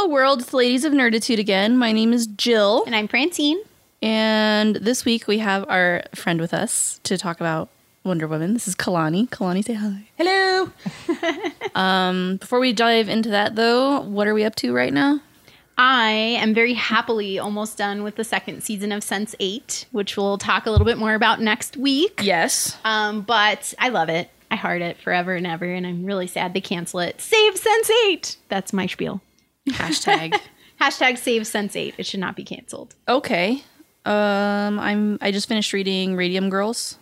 Hello, world. It's Ladies of Nerditude again. My name is Jill. And I'm Francine. And this week we have our friend with us to talk about Wonder Woman. This is Kalani. Kalani, say hi. Hello. um, before we dive into that, though, what are we up to right now? I am very happily almost done with the second season of Sense 8, which we'll talk a little bit more about next week. Yes. Um, but I love it. I heart it forever and ever, and I'm really sad they cancel it. Save Sense 8! That's my spiel. Hashtag. Hashtag save Sense 8. It should not be canceled. Okay. Um, I'm. I just finished reading Radium Girls,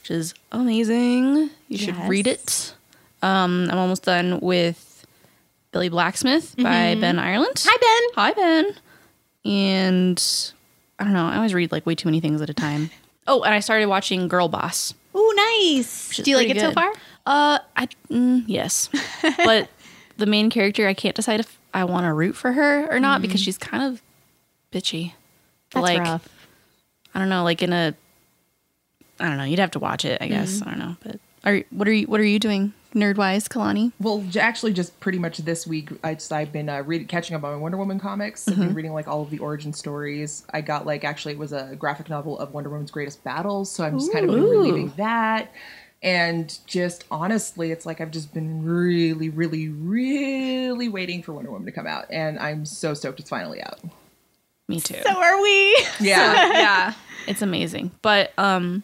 which is amazing. You should Yes. read it. Um, I'm almost done with Billy Blacksmith by Ben Ireland. Hi, Ben. Hi, Ben. And I don't know. I always read like way too many things at a time. Oh, and I started watching Girl Boss. Oh, nice. Do you like it pretty so good. far? Uh, I mm, yes, but the main character, I can't decide if I want to root for her or not because mm-hmm. she's kind of bitchy. That's like rough. I don't know, like in a I don't know. You'd have to watch it, I guess. Mm-hmm. I don't know, but are what are you what are you doing nerd wise, Kalani? Well, actually, just pretty much this week, I just, I've been uh, reading, catching up on my Wonder Woman comics. I've been mm-hmm. reading like all of the origin stories. I got like actually it was a graphic novel of Wonder Woman's greatest battles, so I'm just kind of been reliving that. And just honestly, it's like I've just been really, really, really waiting for Wonder Woman to come out, and I'm so stoked it's finally out. Me too. So are we. Yeah, yeah, it's amazing. But um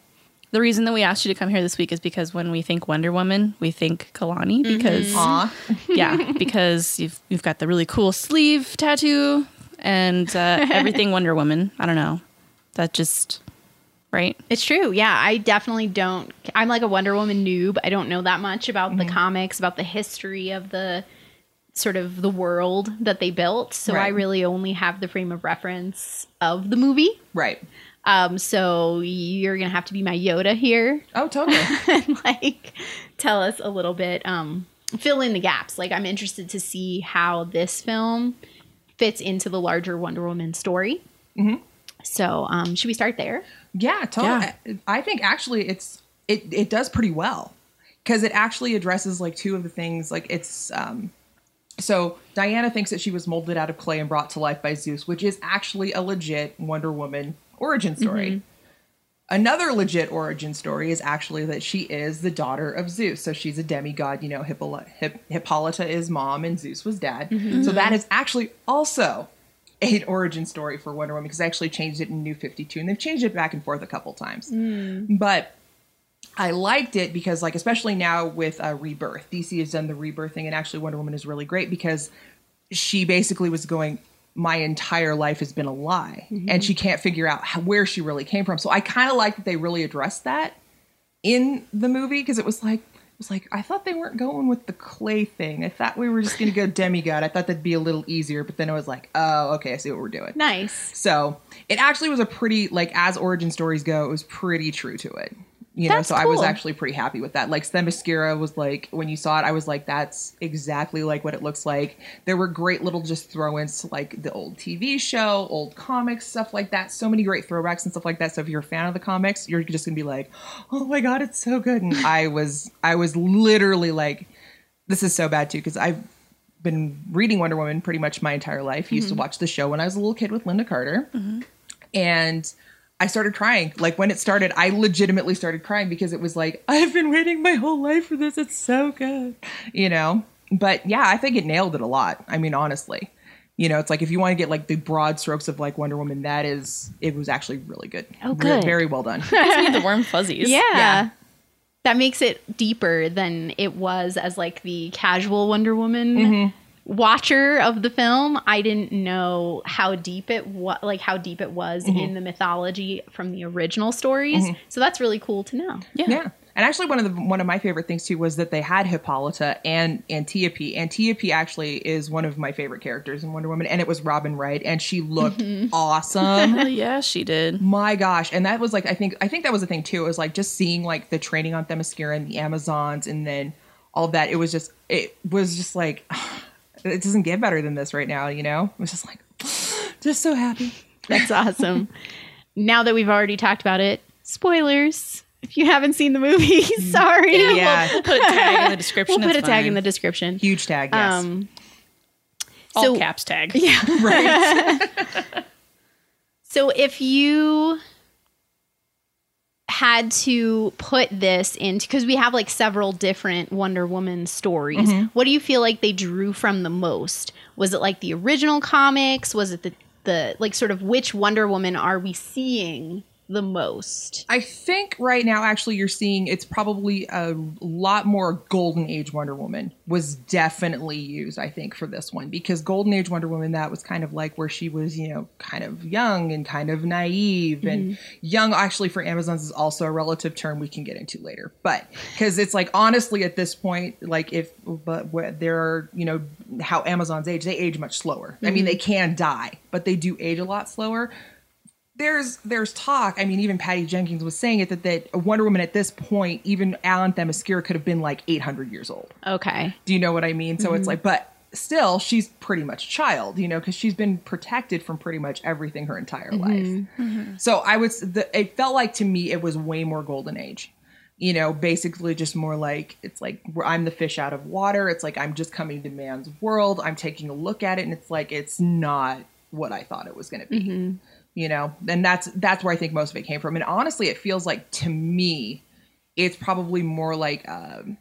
the reason that we asked you to come here this week is because when we think Wonder Woman, we think Kalani because Aw. yeah, because you've you've got the really cool sleeve tattoo and uh, everything Wonder Woman. I don't know. That just right. It's true. Yeah, I definitely don't. I'm like a Wonder Woman noob. I don't know that much about the comics, about the history of the sort of the world that they built. So I really only have the frame of reference of the movie. right. Um, so you're gonna have to be my Yoda here Oh, totally. and like tell us a little bit, um, fill in the gaps. Like I'm interested to see how this film fits into the larger Wonder Woman story. So um, should we start there? Yeah, totally. Yeah. I think actually it's it it does pretty well because it actually addresses like two of the things. Like it's um, so Diana thinks that she was molded out of clay and brought to life by Zeus, which is actually a legit Wonder Woman origin story. Mm-hmm. Another legit origin story is actually that she is the daughter of Zeus. So she's a demigod. You know, Hippoly- Hip- Hippolyta is mom and Zeus was dad. Mm-hmm. So that mm-hmm. is actually also an origin story for Wonder Woman because they actually changed it in New 52 and they've changed it back and forth a couple times. But I liked it because, like, especially now with uh, Rebirth, DC has done the Rebirth thing, and actually Wonder Woman is really great because she basically was going, "My entire life has been a lie," and she can't figure out how, where she really came from. So I kind of like that they really addressed that in the movie because it was like. Was like I thought they weren't going with the clay thing. I thought we were just going to go demigod. I thought that'd be a little easier, but then I was like, "Oh, okay, I see what we're doing." Nice. So it actually was a pretty like as origin stories go, it was pretty true to it. You know, That's so I was actually pretty happy with that. Like Themyscira was like when you saw it, I was like, that's exactly like what it looks like. There were great little just throw-ins to like the old TV show, old comics, stuff like that. So many great throwbacks and stuff like that. So if you're a fan of the comics, you're just gonna be like, oh my god, it's so good. And I was I was literally like, this is so bad too, because I've been reading Wonder Woman pretty much my entire life. Used to mm-hmm. watch the show when I was a little kid with Lynda Carter. Mm-hmm. And I started crying. Like when it started, I legitimately started crying because it was like, I've been waiting my whole life for this. It's so good. You know? But yeah, I think it nailed it a lot. I mean, honestly. You know, it's like if you want to get like the broad strokes of like Wonder Woman, that is it was actually really good. Oh, Re- good. very well done. Gives me the warm fuzzies. Yeah. Yeah. That makes it deeper than it was as like the casual Wonder Woman Mm-hmm. Watcher of the film. I didn't know how deep it what like how deep it was Mm-hmm. in the mythology from the original stories. So that's really cool to know. Yeah. Yeah. And actually, one of the one of my favorite things too was that they had Hippolyta and Antiope. Antiope actually is one of my favorite characters in Wonder Woman, and it was Robin Wright, and she looked awesome. Hell yeah, she did. my gosh and that was like i think i think that was the thing too it was like just seeing like the training on themyscira and the amazons and then all that it was just it was just like it doesn't get better than this right now you know it was just like just so happy That's awesome. now that we've already talked about it, spoilers. If you haven't seen the movie, sorry. Yeah. We'll put a tag in the description. We'll put a it's tag in the description. huge tag yes Um, All So- caps tag. Yeah. Right. So if you had to put this into because we have like several different Wonder Woman stories, mm-hmm. what do you feel like they drew from the most? Was it like the original comics? Was it the the like sort of which Wonder Woman are we seeing the most? I think right now, actually, you're seeing it's probably a lot more Golden Age Wonder Woman was definitely used, I think, for this one because Golden Age Wonder Woman, that was kind of like where she was, you know, kind of young and kind of naive. And mm-hmm. young, actually, for Amazons is also a relative term we can get into later. But because it's like, honestly, at this point, like if, but where there are, you know, how Amazons age, they age much slower. I mean, mm-hmm. they can die, but they do age a lot slower there's there's talk. I mean, even Patty Jenkins was saying it that that Wonder Woman at this point, even Alan Themyscira could have been like 800 years old. Okay. Do you know what I mean? So it's mm-hmm. like, but still, she's pretty much a child, you know, because she's been protected from pretty much everything her entire mm-hmm. life. Mm-hmm. So I was, the, it felt like to me it was way more golden age. You know, basically just more like it's like I'm the fish out of water. It's like I'm just coming to man's world. I'm taking a look at it, and it's like it's not what I thought it was going to be you know and that's that's where i think most of it came from. And honestly it feels like to me it's probably more like um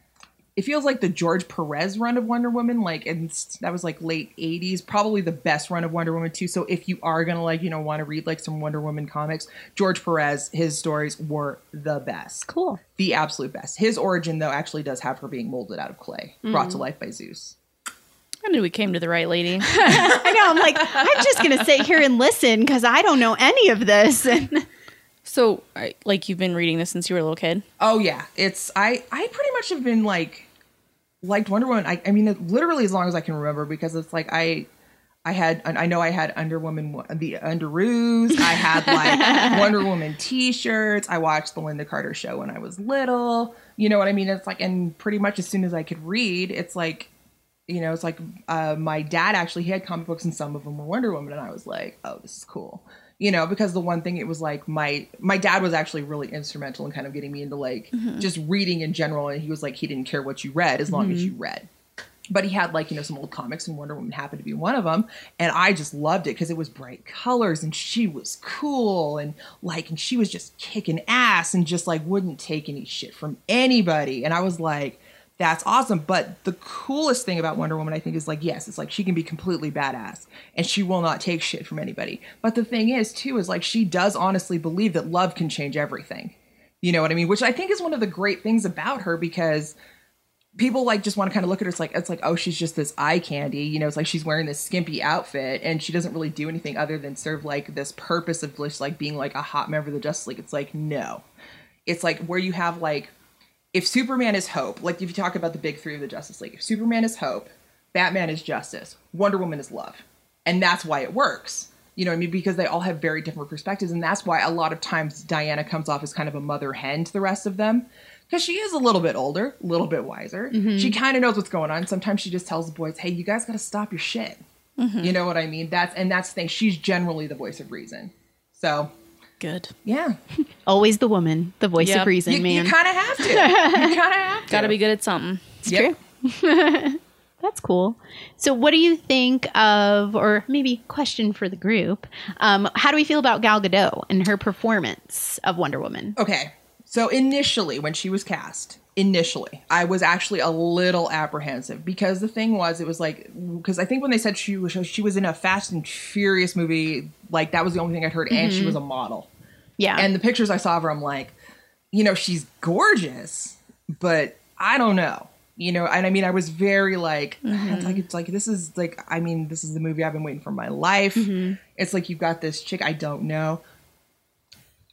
it feels like the george perez run of wonder woman like and that was like late 80s probably the best run of wonder woman too. So if you are gonna like you know want to read like some wonder woman comics george perez his stories were the best. Cool. the absolute best. His origin though actually does have her being molded out of clay brought to life by zeus I knew we came to the right lady. I know. I'm like, I'm just gonna sit here and listen because I don't know any of this. so, I- like, you've been reading this since you were a little kid. Oh yeah, it's I I pretty much have been like liked Wonder Woman. I, I mean, literally as long as I can remember because it's like I I had I know I had Under Woman the Underoos. I had like Wonder Woman T-shirts. I watched the Lynda Carter show when I was little. You know what I mean? It's like and pretty much as soon as I could read, it's like you know, it's like uh, my dad actually he had comic books and some of them were Wonder Woman, and I was like, oh, this is cool. You know, because the one thing it was like my my dad was actually really instrumental in kind of getting me into like just reading in general, and he was like he didn't care what you read as long as you read. But he had like you know some old comics, and Wonder Woman happened to be one of them, and I just loved it because it was bright colors, and she was cool, and like, and she was just kicking ass, and just like wouldn't take any shit from anybody, and I was like that's awesome. But the coolest thing about Wonder Woman, I think, is like, yes, it's like she can be completely badass and she will not take shit from anybody. But the thing is, too, is like she does honestly believe that love can change everything. You know what I mean? Which I think is one of the great things about her because people like just want to kind of look at her. It's like it's like oh, she's just this eye candy. You know, it's like she's wearing this skimpy outfit and she doesn't really do anything other than serve like this purpose of just like being like a hot member of the Justice League. It's like no, it's like where you have like if Superman is hope, like if you talk about the big three of the Justice League, if Superman is hope, Batman is justice, Wonder Woman is love. And that's why it works. You know what I mean? Because they all have very different perspectives. And that's why a lot of times Diana comes off as kind of a mother hen to the rest of them. Because she is a little bit older, a little bit wiser. Mm-hmm. She kind of knows what's going on. Sometimes she just tells the boys, hey, you guys got to stop your shit. Mm-hmm. You know what I mean? That's and that's the thing. She's generally the voice of reason. So Good. yeah, Always the woman, the voice Yep. of reason, you, man. kind of have to. You kind of have to. Got to be good at something. It's Yep. true. That's cool. So, what do you think of, or maybe question for the group? Um, how do we feel about Gal Gadot and her performance of Wonder Woman? Okay. So initially, when she was cast, initially, I was actually a little apprehensive because the thing was, it was like, because I think when they said she was she was in a Fast and Furious movie, like that was the only thing I'd heard, and she mm-hmm. was a model. Yeah, And the pictures I saw of her, I'm like, you know, she's gorgeous, but I don't know. You know, and I mean, I was very like, mm-hmm. ah, it's like, it's like, this is like, I mean, this is the movie I've been waiting for my life. Mm-hmm. It's like, you've got this chick, I don't know.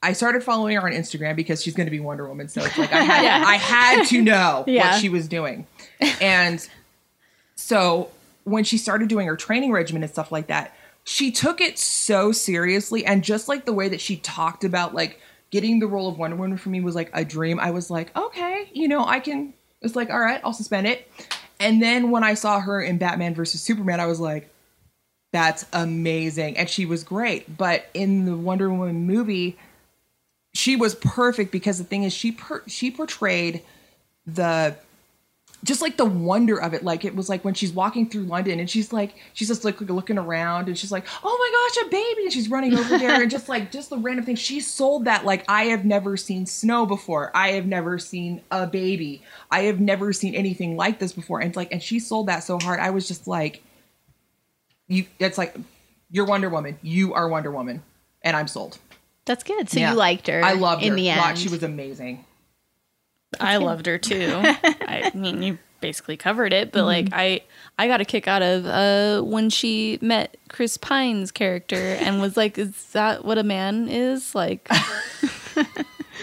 I started following her on Instagram because she's going to be Wonder Woman. So it's like, I had, I had to know Yeah. what she was doing. And so when she started doing her training regimen and stuff like that, she took it so seriously. And just like the way that she talked about like getting the role of Wonder Woman for me was like a dream. I was like, okay, you know, I can. It's like, all right, I'll suspend it. And then when I saw her in Batman versus Superman, I was like, that's amazing. And she was great. But in the Wonder Woman movie, she was perfect because the thing is she per- she portrayed the just like the wonder of it. Like it was like when she's walking through london and she's like she's just like looking around and she's like oh my gosh a baby. And she's running over there and just like just the random thing. She sold that like i have never seen snow before. I have never seen a baby. I have never seen anything like this before. And like and she sold that so hard. I was just like you it's like you're wonder woman. You are wonder woman. And i'm sold That's good. So Yeah. you liked her. i loved her in her the Thought end. she was amazing I loved her too. I mean, you basically covered it, but like I I got a kick out of uh when she met Chris Pine's character and was like, "Is that what a man is like?"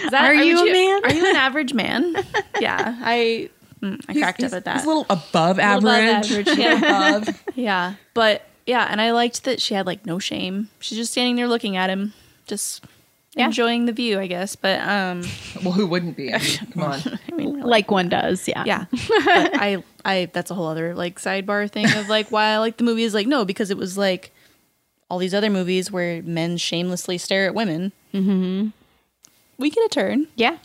Is that, Are you would a man? Are you an average man? yeah, I mm, I He's- cracked he's, up at that. he's a little above Little above average, average, yeah. above yeah, but yeah, and I liked that she had like no shame. She's just standing there looking at him, just Yeah. enjoying the view, I guess. But um, well who wouldn't be I mean, come on I mean, really. like one does. Yeah. Yeah. but I I that's a whole other like sidebar thing of like why I like the movie is like no because it was like all these other movies where men shamelessly stare at women. Mm-hmm. We get a turn. Yeah.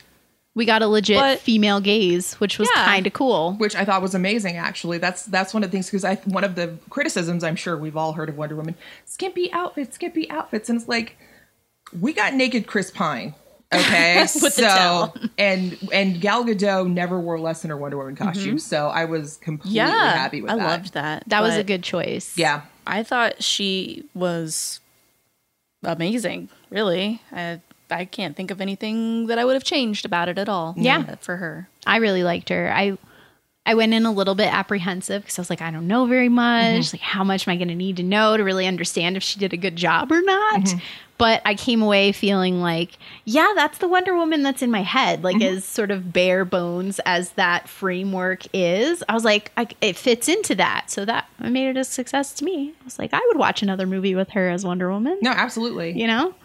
We got a legit But- female gaze, which was Yeah. kind of cool. which I thought was amazing. Actually, that's that's one of the things because I one of the criticisms I'm sure we've all heard of Wonder Woman: skimpy outfits, skimpy outfits, and it's like we got naked Chris Pine. Okay, With the so towel. and and Gal Gadot never wore less than her Wonder Woman costume, so I was completely Mm-hmm. Yeah, happy with I that. I loved that. That was a good choice. Yeah, I thought she was amazing. Really, I I can't think of anything that I would have changed about it at all. Yeah. for her. I really liked her. I I went in a little bit apprehensive because I was like, I don't know very much. Like, how much am I going to need to know to really understand if she did a good job or not? But I came away feeling like, yeah, that's the Wonder Woman that's in my head. Like, mm-hmm. as sort of bare bones as that framework is, I was like, I, it fits into that. So that I made it a success to me. I was like, I would watch another movie with her as Wonder Woman. no, absolutely. You know?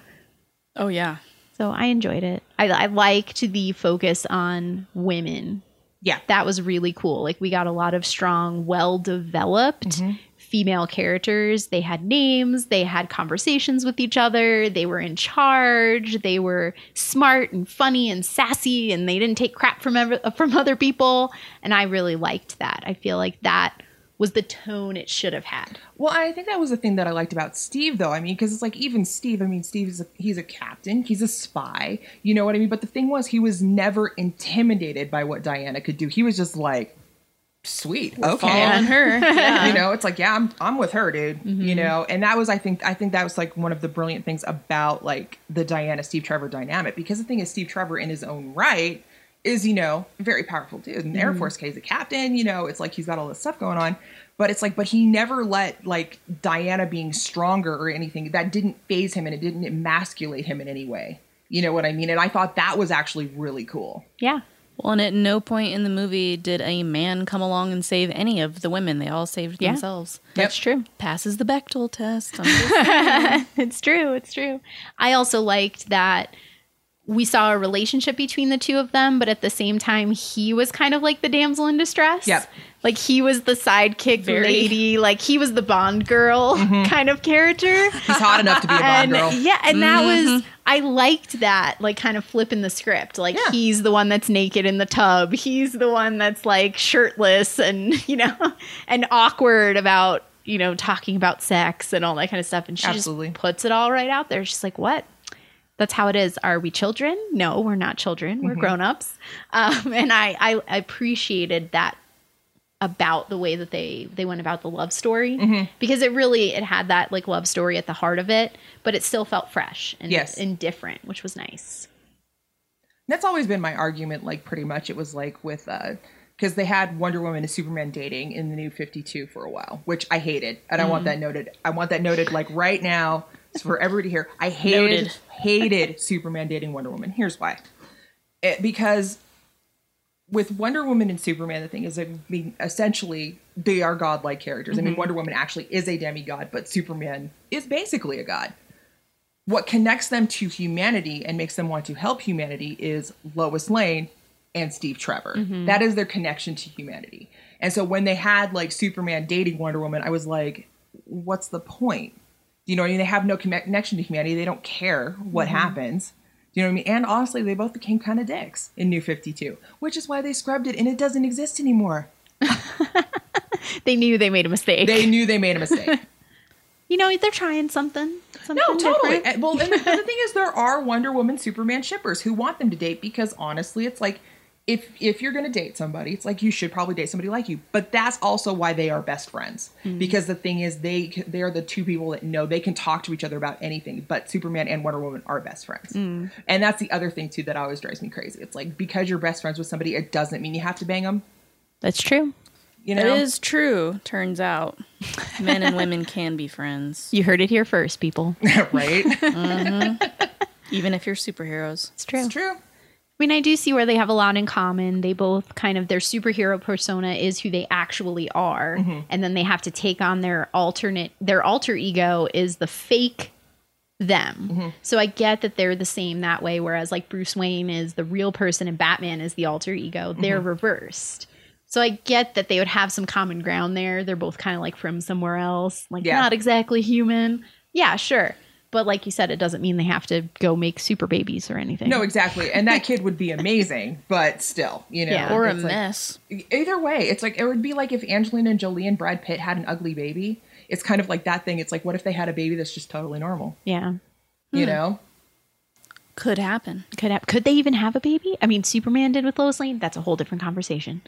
Oh yeah, So I enjoyed it. I, I liked the focus on women Yeah, that was really cool. Like we got a lot of strong, well developed mm-hmm. Female characters. They had names, they had conversations with each other, they were in charge, they were smart and funny and sassy and they didn't take crap from ever, from other people, and I really liked that. I feel like that was the tone it should have had. Well, I think that was the thing that I liked about Steve, though. I mean, because it's like even Steve. I mean, Steve is a, he's a captain. He's a spy. You know what I mean? But the thing was, he was never intimidated by what Diana could do. He was just like, sweet, okay. following her. Yeah. You know, it's like, yeah, I'm I'm with her, dude. You mm-hmm. know, and that was, I think, I think that was like one of the brilliant things about like the Diana Steve Trevor dynamic. Because the thing is, Steve Trevor in his own right is, you know, very powerful dude. In the Air mm-hmm. Force, he's a captain. You know, it's like he's got all this stuff going on. But it's like, but he never let like Diana being stronger or anything that didn't phase him and it didn't emasculate him in any way. You know what I mean? And I thought that was actually really cool. Yeah. Well, and at no point in the movie did a man come along and save any of the women. They all saved Yeah. themselves. That's true. Passes the Bechdel test. It's true. It's true. I also liked that we saw a relationship between the two of them, but at the same time, he was kind of like the damsel in distress. Yep. Like he was the sidekick Very. lady, like he was the Bond girl mm-hmm. kind of character. He's hot enough to be a Bond and girl. yeah, and that was mm-hmm. I liked that, like kind of flipping the script. Like Yeah. he's the one that's naked in the tub. He's the one that's like shirtless and you know and awkward about you know talking about sex and all that kind of stuff. And she Absolutely. just puts it all right out there. She's like, "What? That's how it is. Are we children? No, we're not children. We're grown ups." Um, and I I appreciated that about the way that they they went about the love story because it really it had that like love story at the heart of it but it still felt fresh and, Yes. and different which was nice That's always been my argument. Like pretty much, it was like with uh because they had Wonder Woman and Superman dating in the New Fifty Two for a while, which I hated, and I want that noted. I want that noted like right now so for everybody here. I hated Noted. hated Superman dating Wonder Woman. Here's why: it, because with Wonder Woman and Superman, the thing is, I mean, essentially they are godlike characters. I mean, mhm. Wonder Woman actually is a demigod, but Superman is basically a god what connects them to humanity and makes them want to help humanity is Lois Lane and Steve Trevor. Mm-hmm. That is their connection to humanity. And so when they had like Superman dating Wonder Woman, I was like, what's the point? You know, I mean, they have no connection to humanity. They don't care what mm-hmm. happens. Do you know what I mean? And honestly, they both became kind of dicks in New 52, which is why they scrubbed it and it doesn't exist anymore. They knew they made a mistake. They knew they made a mistake. you know, they're trying something. something No, totally. different. Well, and the, the thing is, there are Wonder Woman, Superman shippers who want them to date because honestly, it's like if if you're going to date somebody, it's like you should probably date somebody like you. But that's also why they are best friends hmm. because the thing is, they they are the two people that know they can talk to each other about anything. But Superman and Wonder Woman are best friends, hmm. and that's the other thing too that always drives me crazy. It's like because you're best friends with somebody, it doesn't mean you have to bang them. That's true. You know, It is true. Turns out, men and women can be friends, You heard it here first, people. right? Mm-hmm. even if you're superheroes. It's true. It's true. I mean, I do see where they have a lot in common. They both kind of their superhero persona is who they actually are, mm-hmm. and then they have to take on their alternate their alter ego is the fake them. Mm-hmm. So I get that they're the same that way whereas like Bruce Wayne is the real person and Batman is the alter ego. They're mm-hmm. reversed. So I get that they would have some common ground there. They're both kind of like from somewhere else, like Yeah. not exactly human. Yeah, sure. But like you said, it doesn't mean they have to go make super babies or anything. No, exactly. And that kid would be amazing, but still, you know, Yeah. Or a like- mess. either way, it's like it would be like if Angelina Jolie and Brad Pitt had an ugly baby. It's kind of like that thing. It's like, what if they had a baby that's just totally normal? Yeah. You hmm. know? Could happen. Could have, could they even have a baby? I mean, Superman did with Lois Lane. That's a whole different conversation.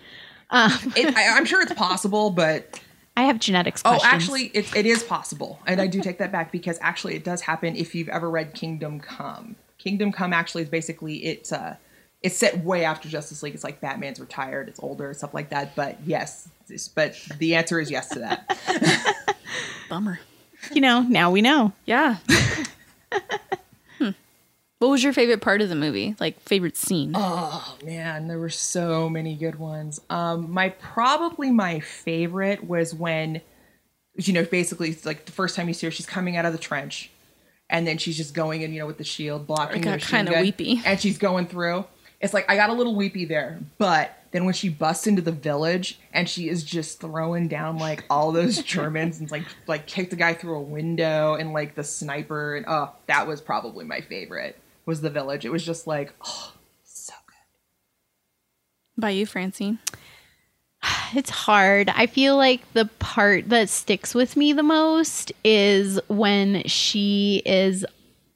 Um, it, I, I'm sure it's possible, but I have genetics. oh, actually, it, it is possible, and I do take that back because actually, it does happen if you've ever read Kingdom Come. Kingdom Come actually is basically it's uh it's set way after Justice League. It's like Batman's retired, it's older, stuff like that. But yes, but the answer is yes to that. Bummer. you know, now we know. Yeah. What was your favorite part of the movie? Like favorite scene? Oh man, there were so many good ones. Um, my probably my favorite was when, you know, basically it's like the first time you see her, she's coming out of the trench, and then she's just going in, you know, with the shield blocking. got kinda weepy. and she's going through. It's like I got a little weepy there, but then when she busts into the village and she is just throwing down like all those Germans and like like kicked the guy through a window and like the sniper and oh that was probably my favorite was the village. It was just like oh so good. By you, Francine. It's hard. I feel like the part that sticks with me the most is when she is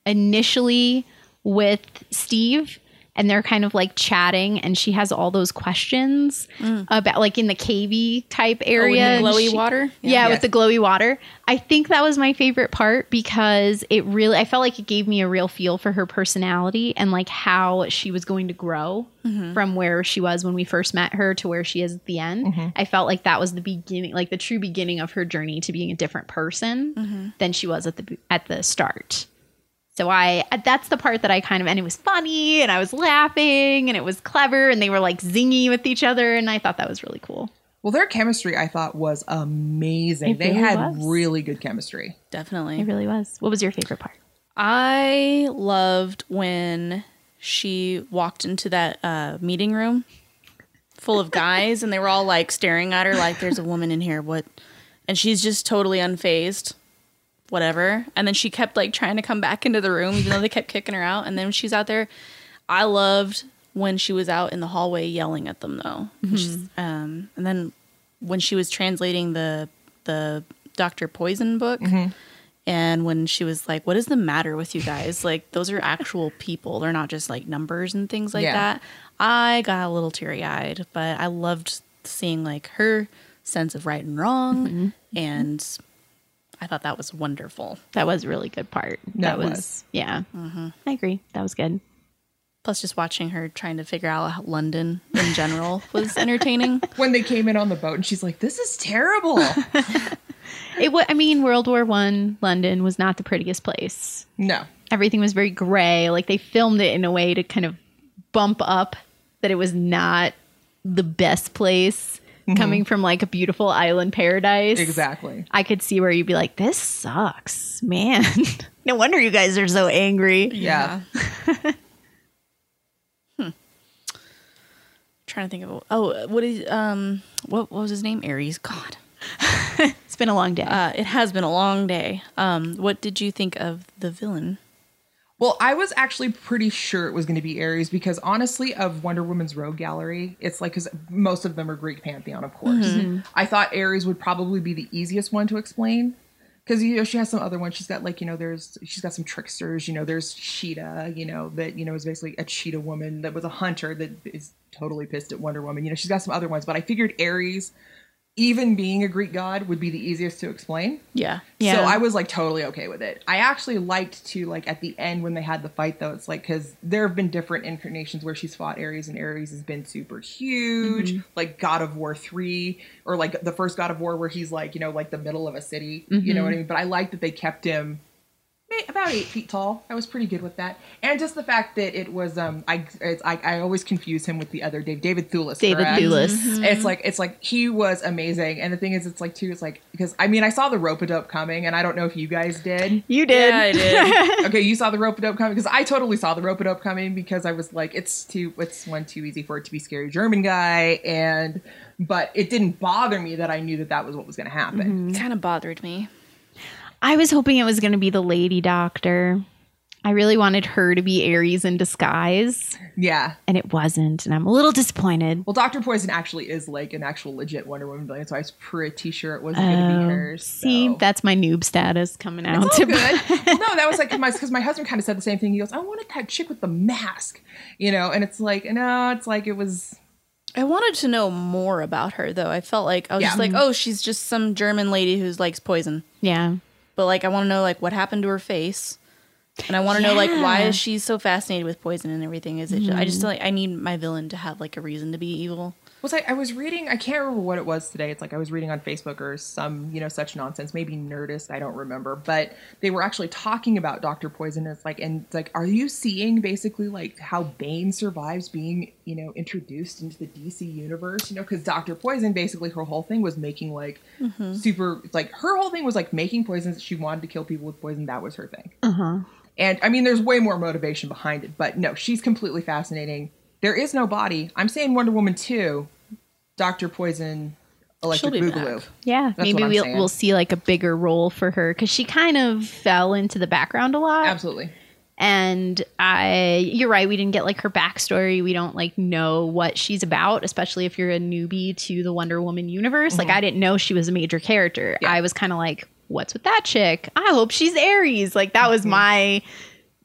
initially with Steve and they're kind of like chatting and she has all those questions mm. about like in the cavey type area. Mm. Oh, in the glowy she- water? Yeah, Yes. with the glowy water. I think that was my favorite part because it really I felt like it gave me a real feel for her personality and like how she was going to grow mm-hmm. from where she was when we first met her to where she is at the end. Mm-hmm. I felt like that was the beginning like the true beginning of her journey to being a different person mm-hmm. than she was at the at the start. So I that's the part that I kind of and it was funny and I was laughing and it was clever and they were like zingy with each other and I thought that was really cool. Well, their chemistry I thought was amazing. It they really had was. really good chemistry. Definitely. It really was. What was your favorite part? I loved when she walked into that uh, meeting room full of guys and they were all like staring at her like there's a woman in here what and she's just totally unfazed whatever and then she kept like trying to come back into the room even though they kept kicking her out and then she's out there i loved when she was out in the hallway yelling at them though mm-hmm. She's- um, and then when she was translating the the dr poison book mm-hmm. and when she was like, What is the matter with you guys? Like, those are actual people. They're not just like numbers and things like Yeah. that. I got a little teary eyed, but I loved seeing like her sense of right and wrong. Mm-hmm. And I thought that was wonderful. That was a really good part. That was, was. yeah. Mm-hmm. I agree. That was good. Plus, just watching her trying to figure out how London in general was entertaining. When they came in on the boat and she's like, "This is terrible." It wa I mean, World War One London was not the prettiest place. no. Everything was very gray. Like they filmed it in a way to kind of bump up that it was not the best place coming from like a beautiful island paradise. Exactly. I could see where you'd be like, "This sucks, man." no wonder you guys are so angry. Yeah. Hmm. Trying to think of oh, what is um what, what was his name? Ares. God, It's been a long day. uh, it has been a long day. Um, what did you think of the villain? Well, I was actually pretty sure it was going to be Ares because honestly, of Wonder Woman's Rogue Gallery, it's like because most of them are Greek pantheon, of course. Mm-hmm. I thought Ares would probably be the easiest one to explain because you know she has some other ones. She's got like you know there's she's got some tricksters. You know there's Cheetah. You know that you know is basically a cheetah woman that was a hunter that is totally pissed at Wonder Woman. You know she's got some other ones, but I figured Ares, even being a Greek god, would be the easiest to explain. Yeah. Yeah. So I was like totally okay with it. I actually liked to like at the end when they had the fight though. It's like because there have been different incarnations where she's fought Ares and Ares has been super huge, mm-hmm. like God of War three or like the first God of War where he's like you know like the middle of a city. You know mm-hmm. what I mean? But I like that they kept him about eight feet tall. I was pretty good with that, and just the fact that it was um I it's, I, I always confuse him with the other Dave David Thewlis. David correct? Thewlis. It's like it's like he was amazing, and the thing is, it's like too. It's like because I mean I saw the rope a dope coming, and I don't know if you guys did. You did. Yeah, I did. okay, you saw the rope a dope coming because I totally saw the rope a dope coming because I was like, it's too, it's one too easy for it to be scary German guy, and but it didn't bother me that I knew that that was what was going to happen. It kind of bothered me. I was hoping it was going to be the lady doctor. I really wanted her to be Ares in disguise, Yeah. and it wasn't, and I'm a little disappointed. Well, Doctor Poison actually is like an actual legit Wonder Woman villain, so I was pretty sure it wasn't going to be hers. Oh, See, that's my noob status coming out. It's all good. well, no, that was like my because my husband kind of said the same thing. He goes, "I wanted that chick with the mask," you know, and it's like, no, it's like it was. I wanted to know more about her though. I felt like I was Yeah. just like, oh, she's just some German lady who likes poison. yeah. But like, I want to know like what happened to her face, and I want to know like why is she so fascinated with poison and everything? Is it? Just, I just mm-hmm. feel like I need my villain to have like a reason to be evil. Was I? I was reading. I can't remember what it was today. It's like I was reading on Facebook or some, you know, such nonsense. Maybe Nerdist. I don't remember. But they were actually talking about Doctor Poison. It's like, and it's like, are you seeing basically like how Bane survives being, you know, introduced into the DC universe? You know, because Doctor Poison basically her whole thing was making like super. Like her whole thing was like making poisons. She wanted to kill people with poison. That was her thing. Uh huh. And I mean, there's way more motivation behind it, but no, she's completely fascinating. There is no body. I'm saying Wonder Woman 2, Doctor Poison, Electric She'll be Boogaloo. back. Yeah, That's maybe we'll saying. we'll see like a bigger role for her because she kind of fell into the background a lot. Absolutely. And I, you're right. We didn't get like her backstory. We don't like know what she's about, especially if you're a newbie to the Wonder Woman universe. Like I didn't know she was a major character. Mm-hmm. Yeah. I was kind of like, what's with that chick? I hope she's Ares. Like that Mm-hmm. was my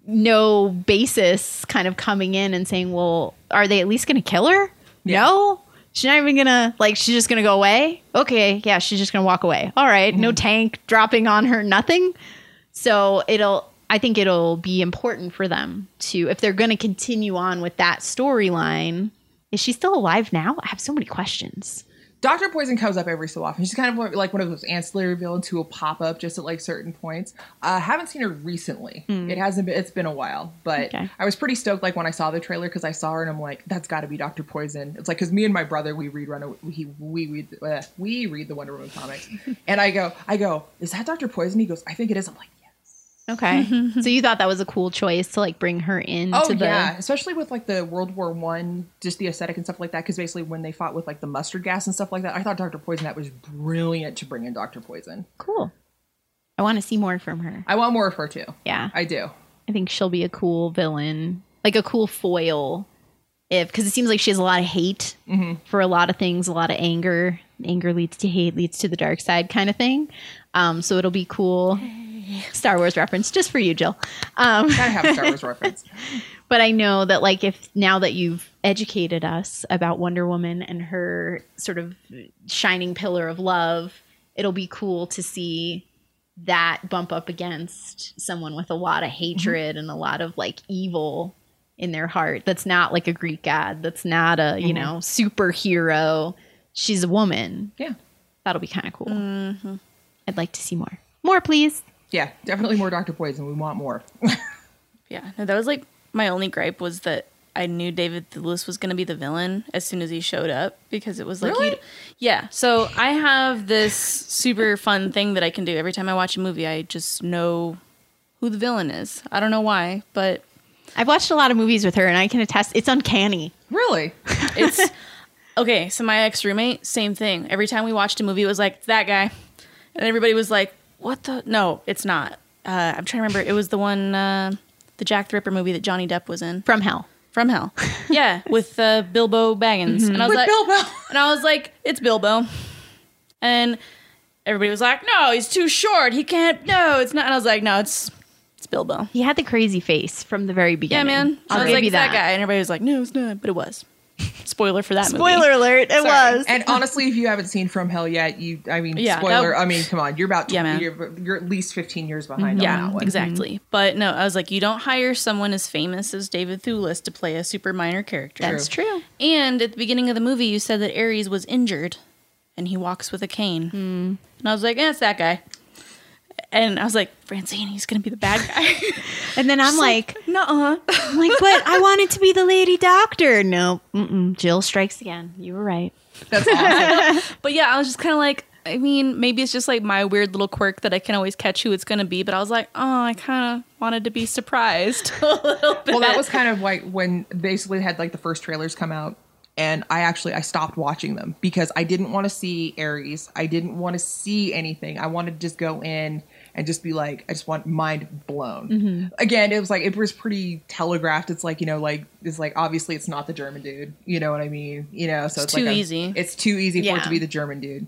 no basis kind of coming in and saying, well, are they at least going to kill her? Yeah. No. She's not even gonna like. She's just gonna go away. Okay, yeah, she's just gonna walk away. All right, no mm-hmm. tank dropping on her. Nothing. So it'll I think it'll be important for them to if they're going to continue on with that storyline. Is she still alive now? I have so many questions. Doctor Poison comes up every so often. She's kind of like one of those ancillary villains who will pop up just at like certain points. I uh, haven't seen her recently. It hasn't been. It's been a while, but Okay. I was pretty stoked like when I saw the trailer because I saw her and I'm like, that's got to be Doctor Poison. It's like because me and my brother we read run we we read uh, we read the Wonder Woman comics, and I go I go is that Doctor Poison? He goes I think it is. I'm like. Okay, so you thought that was a cool choice to like bring her into Oh the yeah, especially with like the World War One, just the aesthetic and stuff like that. Because basically, when they fought with like the mustard gas and stuff like that, I thought Doctor Poison that was brilliant to bring in Doctor Poison. cool. I want to see more from her. I want more of her too. Yeah, I do. I think she'll be a cool villain, like a cool foil. If because it seems like she has a lot of hate for a lot of things, a lot of anger. Anger leads to hate, leads to the dark side, kind of thing. Um, so it'll be cool. Star Wars reference just for you, Jill. Um, Gotta have a Star Wars reference. but I know that like if now that you've educated us about Wonder Woman and her sort of shining pillar of love, it'll be cool to see that bump up against someone with a lot of mm-hmm. hatred and a lot of like evil in their heart. That's not like a Greek god. That's not a, you mm-hmm. know, superhero. She's a woman. Yeah, That'll be kind of cool. Mm-hmm. I'd like to see more. More, please. Yeah, definitely more Doctor Poison. We want more. Yeah, no, that was like my only gripe was that I knew David Thewlis was going to be the villain as soon as he showed up because it was like, Really? yeah. So I have this super fun thing that I can do every time I watch a movie. I just know who the villain is. I don't know why, but I've watched a lot of movies with her and I can attest it's uncanny. really? it's okay. So my ex roommate, same thing. Every time we watched a movie, it was like that guy, and everybody was like, "What the? No, it's not." Uh, I'm trying to remember. It was the one. Uh, the Jack the Ripper movie that Johnny Depp was in. From hell. From Hell. Yeah, with uh, Bilbo Baggins. And I was With like, Bilbo. and I was like, it's Bilbo. And everybody was like, no, he's too short. He can't. No, it's not. And I was like, no, it's it's Bilbo. He had the crazy face from the very beginning. Yeah, man. I'll I was give like, you it's that. guy, and everybody was like, no, it's not, but it was. Spoiler for that movie. Spoiler alert! It Sorry. was. And honestly, if you haven't seen From Hell yet, you I mean, Yeah, spoiler. that- I mean, come on, you're about Yeah, man. you're, you're at least 15 years behind on Yeah, that one. exactly. But no, I was like, you don't hire someone as famous as David Thewlis to play a super minor character. That's true. And at the beginning of the movie, you said that Ares was injured and he walks with a cane. Hmm. And I was like, eh, it's that guy. And I was like, Francine, he's going to be the bad guy. And then I'm like, Nuh-uh. I'm like, but I wanted to be the lady doctor. No, mm-mm. Jill strikes again. You were right. That's awesome. But yeah, I was just kind of like, I mean, maybe it's just like my weird little quirk that I can always catch who it's going to be. But I was like, oh, I kind of wanted to be surprised a little bit. well, that was kind of like when basically had like the first trailers come out, and I actually I stopped watching them because I didn't want to see Ares. I didn't want to see anything. I wanted to just go in and just be like, I just want mind blown. Mm-hmm. Again, it was like it was pretty telegraphed. It's like you know, like it's like obviously it's not the German dude. You know what I mean? You know, so it's, It's too like a- easy. It's too easy for it to be the German dude,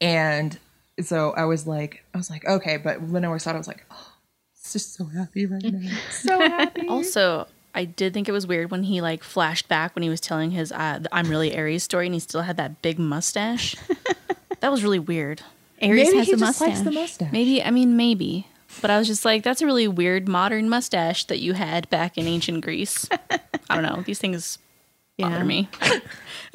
and so I was like, I was like, okay, but when I saw it, I was like, oh, it's just so happy right now, so happy. Also, I did think it was weird when he like flashed back when he was telling his uh, "I'm really Ares" story, and he still had that big mustache. that was really weird. Ares Maybe has he a just mustache. likes the mustache. Maybe I mean maybe, but I was just like, that's a really weird modern mustache that you had back in ancient Greece. I don't know. These things bother Yeah. me.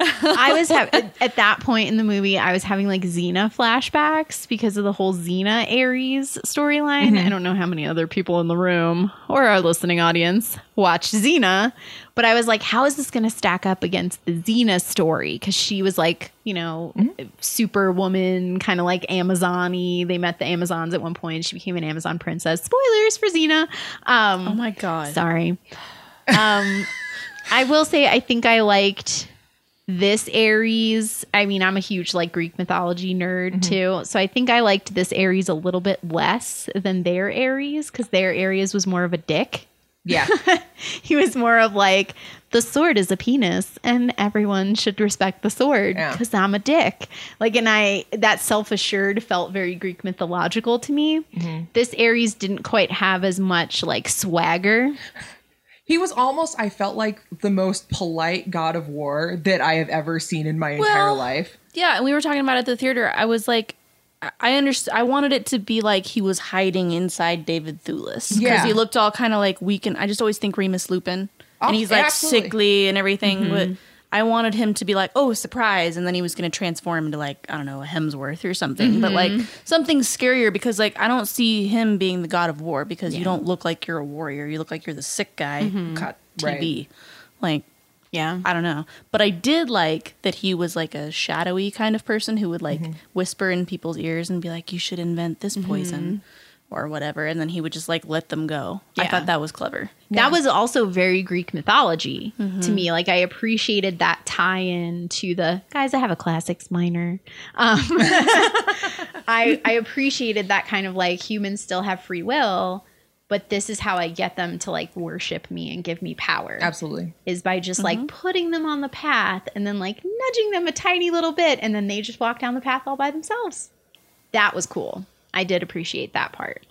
I was ha- at- at that point in the movie, I was having like Xena flashbacks because of the whole Xena Ares storyline. I don't know how many other people in the room or our listening audience watched Xena, but I was like, how is this going to stack up against the Xena story? Because she was like, you know, superwoman, kind of like Amazon-y. They met the Amazons at one point. She became an Amazon princess. Spoilers for Xena. Um, Oh my god. Sorry. Um, I will say I think I liked this Ares. I mean, I'm a huge like Greek mythology nerd mm-hmm. too, so I think I liked this Ares a little bit less than their Ares because their Ares was more of a dick. Yeah. He was more of like the sword is a penis and everyone should respect the sword Yeah. because I'm a dick. Like, and I that self assured felt very Greek mythological to me. Mm-hmm. This Ares didn't quite have as much like swagger. He was almost, I felt like, the most polite god of war that I have ever seen in my entire life. Yeah, and we were talking about it at the theater. I was like, I- I understand. I wanted it to be like he was hiding inside David Thewlis because Yeah. he looked all kind of like weak. And I just always think Remus Lupin, Oh, and he's like absolutely. sickly and everything. Mm-hmm. But I wanted him to be like, oh, surprise, and then he was going to transform into like I don't know a Hemsworth or something, but like mm-hmm. something scarier because like I don't see him being the god of war because you don't look like you're a warrior. You look like you're the sick guy who mm-hmm. caught TB. Like Yeah. I don't know. But I did like that he was like a shadowy kind of person who would like mm-hmm. whisper in people's ears and be like, you should invent this poison or whatever. And then he would just like let them go. I thought that was clever. That was also very Greek mythology Mm-hmm. to me. Like I appreciated that tie-in to the guys. I have a classics minor. Um, I I appreciated that kind of like humans still have free will, but this is how I get them to like worship me and give me power. Absolutely. Is by just Mm-hmm. like putting them on the path and then like nudging them a tiny little bit, and then they just walk down the path all by themselves. That was cool. I did appreciate that part.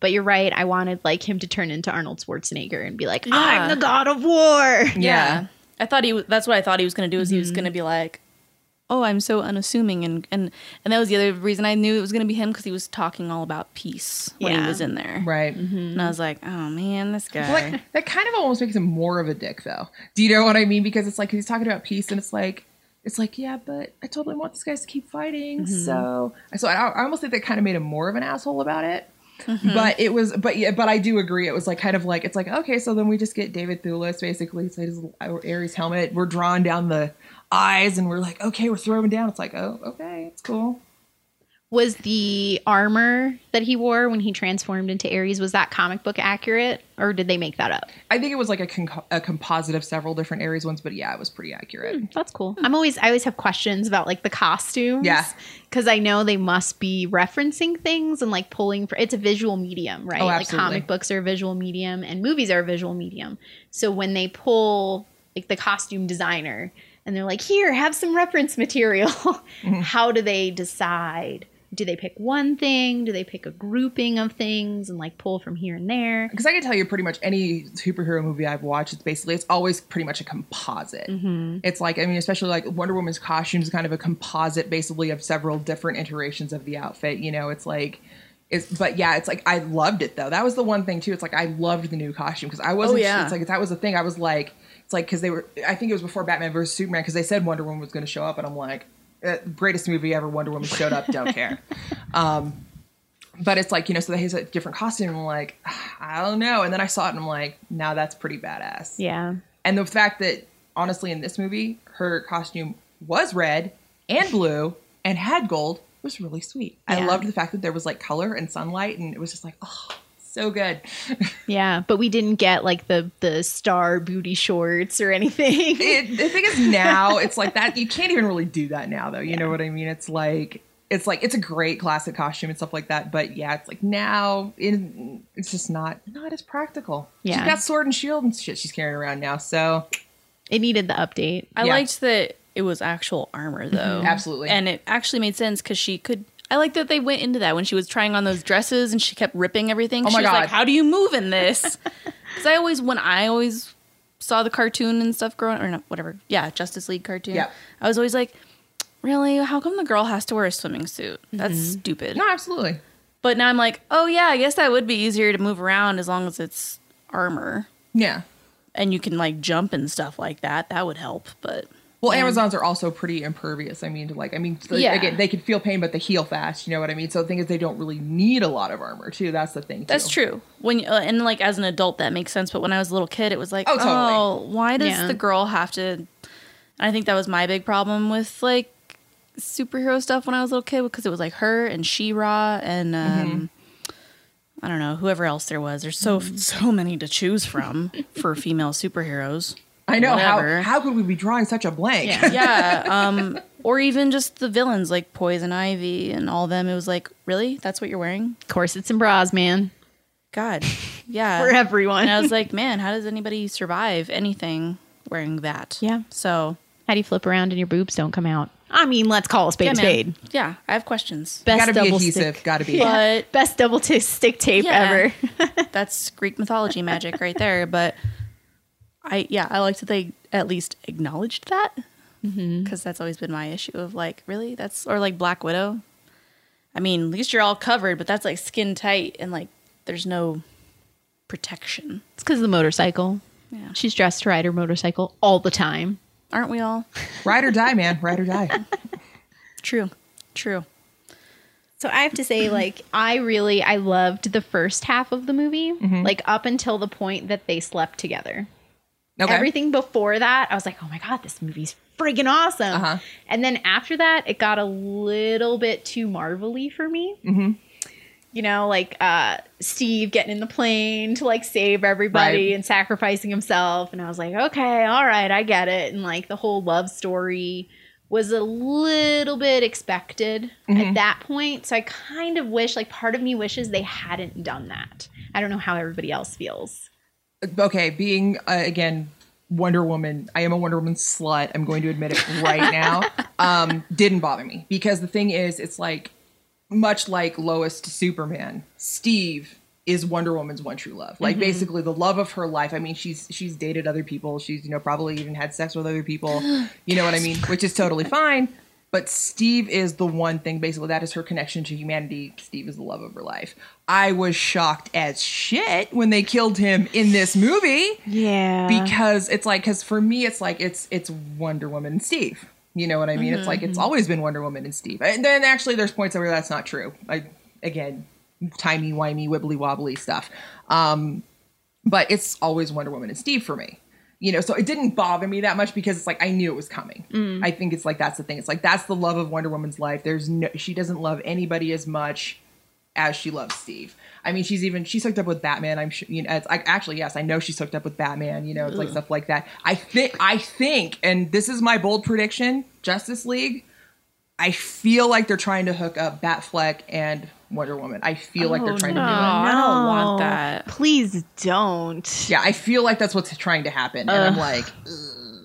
But you're right. I wanted like him to turn into Arnold Schwarzenegger and be like, "I'm the god of war." Yeah. I thought he w- that's what I thought he was going to do is he was mm-hmm. going to be like, "Oh, I'm so unassuming." And and and that was the other reason I knew it was going to be him cuz he was talking all about peace when Yeah. he was in there. Right. Mm-hmm. And I was like, "Oh man, this guy." Like that kind of almost makes him more of a dick, though. Do you know what I mean? Because it's like he's talking about peace, and it's like, it's like, yeah, but I totally want these guys to keep fighting. Mm-hmm. So, so I, I almost think that kind of made him more of an asshole about it. Mm-hmm. But it was, but yeah, but I do agree. It was like kind of like it's like okay, so then we just get David Thewlis basically. Like his Ares helmet. We're drawing down the eyes, and we're like, okay, we're throwing down. It's like, oh, okay, it's cool. Was the armor that he wore when he transformed into Ares was that comic book accurate, or did they make that up? I think it was like a, con- a composite of several different Ares ones, but yeah, it was pretty accurate. That's cool. I'm always I always have questions about like the costumes. Yeah. Because I know they must be referencing things and like pulling for it's a visual medium, right? Oh, like comic books are a visual medium and movies are a visual medium. So when they pull like the costume designer and they're like, here, have some reference material, Mm-hmm. how do they decide? Do they pick one thing? Do they pick a grouping of things and like pull from here and there? Because I can tell you pretty much any superhero movie I've watched, it's basically it's always pretty much a composite. Mm-hmm. It's like I mean, especially like Wonder Woman's costume is kind of a composite, basically of several different iterations of the outfit. You know, it's like. It's, but yeah, it's like I loved it though. That was the one thing too. It's like I loved the new costume because I wasn't. Oh, yeah. It's like that was the thing. I was like, it's like because they were. I think it was before Batman versus Superman because they said Wonder Woman was going to show up, and I'm like, eh, greatest movie ever. Wonder Woman showed up. Don't care. Um, but it's like you know so has a different costume and i'm like i don't know and then i saw it and i'm like now that's pretty badass Yeah. and the fact that honestly in this movie her costume was red and blue and had gold was really sweet i loved the fact that there was like color and sunlight and it was just like oh so good Yeah. But we didn't get like the the star booty shorts or anything. it, the thing is now it's like that you can't even really do that now though you know what i mean it's like it's like it's a great classic costume and stuff like that but yeah it's like now it, it's just not not as practical Yeah. she's got sword and shield and shit she's carrying around now so It needed the update. I Yeah. liked that it was actual armor though. Absolutely. And it actually made sense because she could. I like that they went into that when she was trying on those dresses and she kept ripping everything. Oh my she was God. like, "How do you move in this?" Because I always, when I always saw the cartoon and stuff growing, or whatever, yeah, Justice League cartoon. Yeah. I was always like, "Really? How come the girl has to wear a swimming suit? That's mm-hmm. stupid." no absolutely But now I'm like, "Oh yeah, I guess that would be easier to move around as long as it's armor." yeah and you can like jump and stuff like that. That would help. But well amazons are also pretty impervious i mean to like i mean like, Yeah. again they can feel pain but they heal fast you know what i mean so the thing is they don't really need a lot of armor too that's the thing too. that's true. When uh, and like as an adult, that makes sense. But when I was a little kid, it was like, Oh, oh, why does Yeah. the girl have to? I think that was my big problem with like superhero stuff when I was a little kid because it was like her and She-Ra and um, Mm-hmm. I don't know whoever else there was. There's so so many to choose from for female superheroes. I know Whatever. how how could we be drawing such a blank Yeah. yeah um or even just the villains like poison ivy and all them it was like really that's what you're wearing Corsets and bras, man. god yeah For everyone. and i was like man how does anybody survive anything wearing that Yeah. so How do you flip around and your boobs don't come out? I mean, let's call a spade yeah, a spade. yeah i have questions Best gotta be double adhesive stick. gotta be but Best double t- stick tape Yeah. ever. that's greek mythology magic right there but i yeah i like that they at least acknowledged that. Mm-hmm. Because that's always been my issue of like really that's or like black widow. I mean at least you're all covered but that's like skin tight and like there's no protection. It's because of the motorcycle. yeah. She's dressed to ride her motorcycle all the time. aren't we all? Ride or die man. Ride or die. True. True. So I have to say, like, I really I loved the first half of the movie, mm-hmm. like up until the point that they slept together. Okay Everything before that, I was like, oh my god, this movie's friggin' awesome. Uh-huh. And then after that, it got a little bit too marvelly for me. Mm-hmm. You know, like uh, Steve getting in the plane to like save everybody Right. and sacrificing himself, and I was like, okay, all right, I get it. And like the whole love story was a little bit expected at that point. So I kind of wish, like, part of me wishes they hadn't done that. I don't know how everybody else feels. Okay, being uh, again Wonder Woman, I am a Wonder Woman slut. I'm going to admit it right now. Um, didn't bother me because the thing is, it's like much like Lois to Superman. Steve is Wonder Woman's one true love. Like basically the love of her life. I mean, she's she's dated other people. She's you know probably even had sex with other people. You know what I mean? Which is totally fine. But Steve is the one thing, basically, that is her connection to humanity. Steve is the love of her life. I was shocked as shit when they killed him in this movie Yeah. because it's like, because for me, it's like, it's it's Wonder Woman and Steve. You know what I mean? It's like, it's always been Wonder Woman and Steve. And then actually, there's points where that's not true. I, again, timey wimey, wibbly wobbly stuff. Um, but it's always Wonder Woman and Steve for me. You know, so it didn't bother me that much because it's like I knew it was coming. Mm. I think it's like that's the thing. It's like that's the love of Wonder Woman's life. There's no she doesn't love anybody as much as she loves Steve. I mean, she's even she's hooked up with Batman. I'm sure you know. It's like actually, yes, I know she's hooked up with Batman. You know, it's like stuff like that. I think I think, and this is my bold prediction: Justice League. I feel like they're trying to hook up Batfleck and Wonder Woman. I feel like they're Oh, trying no. to do it. I don't want no. that. Please don't. Yeah, I feel like that's what's trying to happen, and I'm like,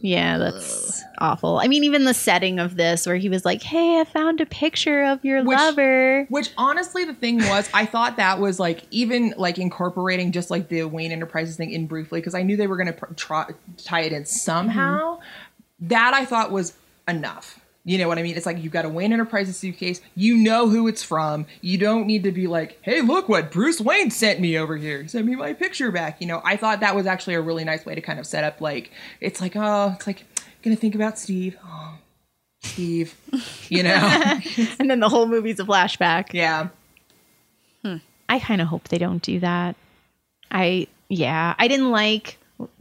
Yeah, that's awful. I mean, even the setting of this, where he was like, "Hey, I found a picture of your Which- lover." Which honestly, the thing was, I thought that was like even like incorporating just like the Wayne Enterprises thing in briefly because I knew they were going to pr- try tie it in somehow. Mm-hmm. That I thought was enough. You know what I mean? It's like you've got a Wayne Enterprises suitcase. You know who it's from. You don't need to be like, "Hey, look what Bruce Wayne sent me over here. Send me my picture back." You know, I thought that was actually a really nice way to kind of set up like it's like, oh, it's like gonna think about Steve. Oh, Steve. You know? and then the whole movie's a flashback. yeah. Hmm. I kind of hope they don't do that. I yeah, I didn't like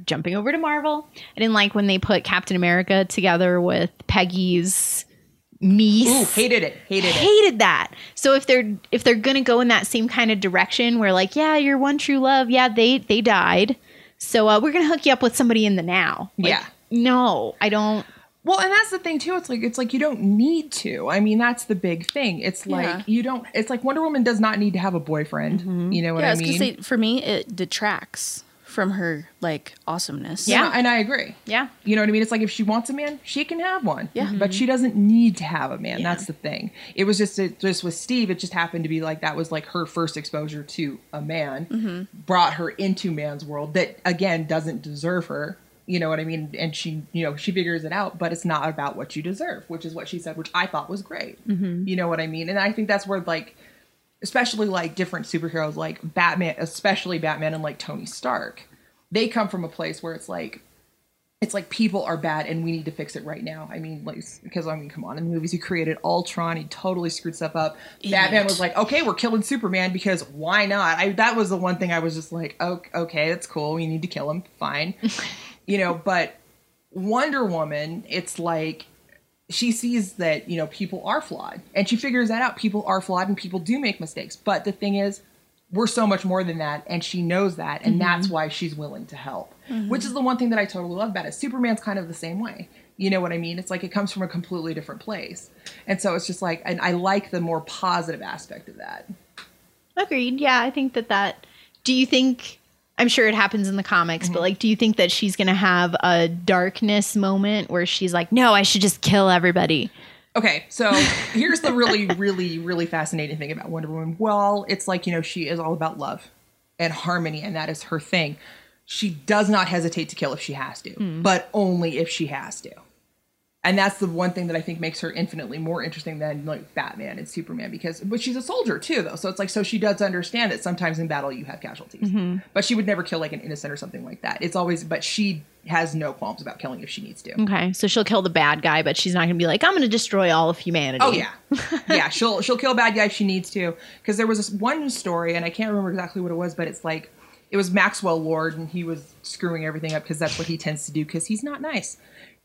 jumping over to Marvel. I didn't like when they put Captain America together with Peggy's niece. Ooh, hated it. Hated it. hated that. So if they're if they're gonna go in that same kind of direction, where like, yeah, your one true love, yeah, they they died. So uh, we're gonna hook you up with somebody in the now. Like, Yeah. No, I don't. Well, and that's the thing too. It's like it's like you don't need to. I mean, that's the big thing. It's like Yeah. you don't. It's like Wonder Woman does not need to have a boyfriend. You know what yeah, I I was mean? say for me it detracts from her like awesomeness. Yeah. Yeah, and I agree. Yeah. You know what I mean? It's like if she wants a man, she can have one. Yeah. But she doesn't need to have a man. Yeah. That's the thing. It was just it, just with Steve. It just happened to be like that was like her first exposure to a man. Mm-hmm. Brought her into man's world that again doesn't deserve her. You know what I mean? And she, you know, she figures it out, but it's not about what you deserve, which is what she said, which I thought was great. Mm-hmm. You know what I mean? And I think that's where like especially like different superheroes like Batman, especially Batman and like Tony Stark, they come from a place where it's like it's like people are bad and we need to fix it right now. I mean, like because I mean, come on, in the movies he created Ultron, he totally screwed stuff up. Batman was like, okay, we're killing Superman because why not? I that was the one thing I was just like, oh, okay, that's cool. We need to kill him, fine, you know. But Wonder Woman, it's like she sees that you know people are flawed. And she figures that out. People are flawed and people do make mistakes. But the thing is we're so much more than that and she knows that and mm-hmm. that's why she's willing to help. Mm-hmm. Which is the one thing that i totally love about it. Superman's kind of the same way. You know what i mean? It's like it comes from a completely different place. And so it's just like and i like the more positive aspect of that. Agreed. Yeah, I think that that. Do you think? I'm sure it happens in the comics, but mm-hmm. like, do you think that she's gonna have a darkness moment where she's like, "No, I should just kill everybody"? Okay, so here's the really, really, really fascinating thing about Wonder Woman. Well, it's like, you know, she is all about love and harmony, and that is her thing. She does not hesitate to kill if she has to, hmm. but only if she has to. And that's the one thing that I think makes her infinitely more interesting than like Batman and Superman because but she's a soldier too though. So it's like so she does understand that sometimes in battle you have casualties. Mm-hmm. But she would never kill like an innocent or something like that. It's always but she has no qualms about killing if she needs to. Okay, so she'll kill the bad guy, but she's not gonna be like, "I'm gonna destroy all of humanity." Oh yeah, yeah. She'll she'll kill a bad guy if she needs to. Because there was this one story, and I can't remember exactly what it was, but it's like it was Maxwell Lord, and he was screwing everything up because that's what he tends to do because he's not nice.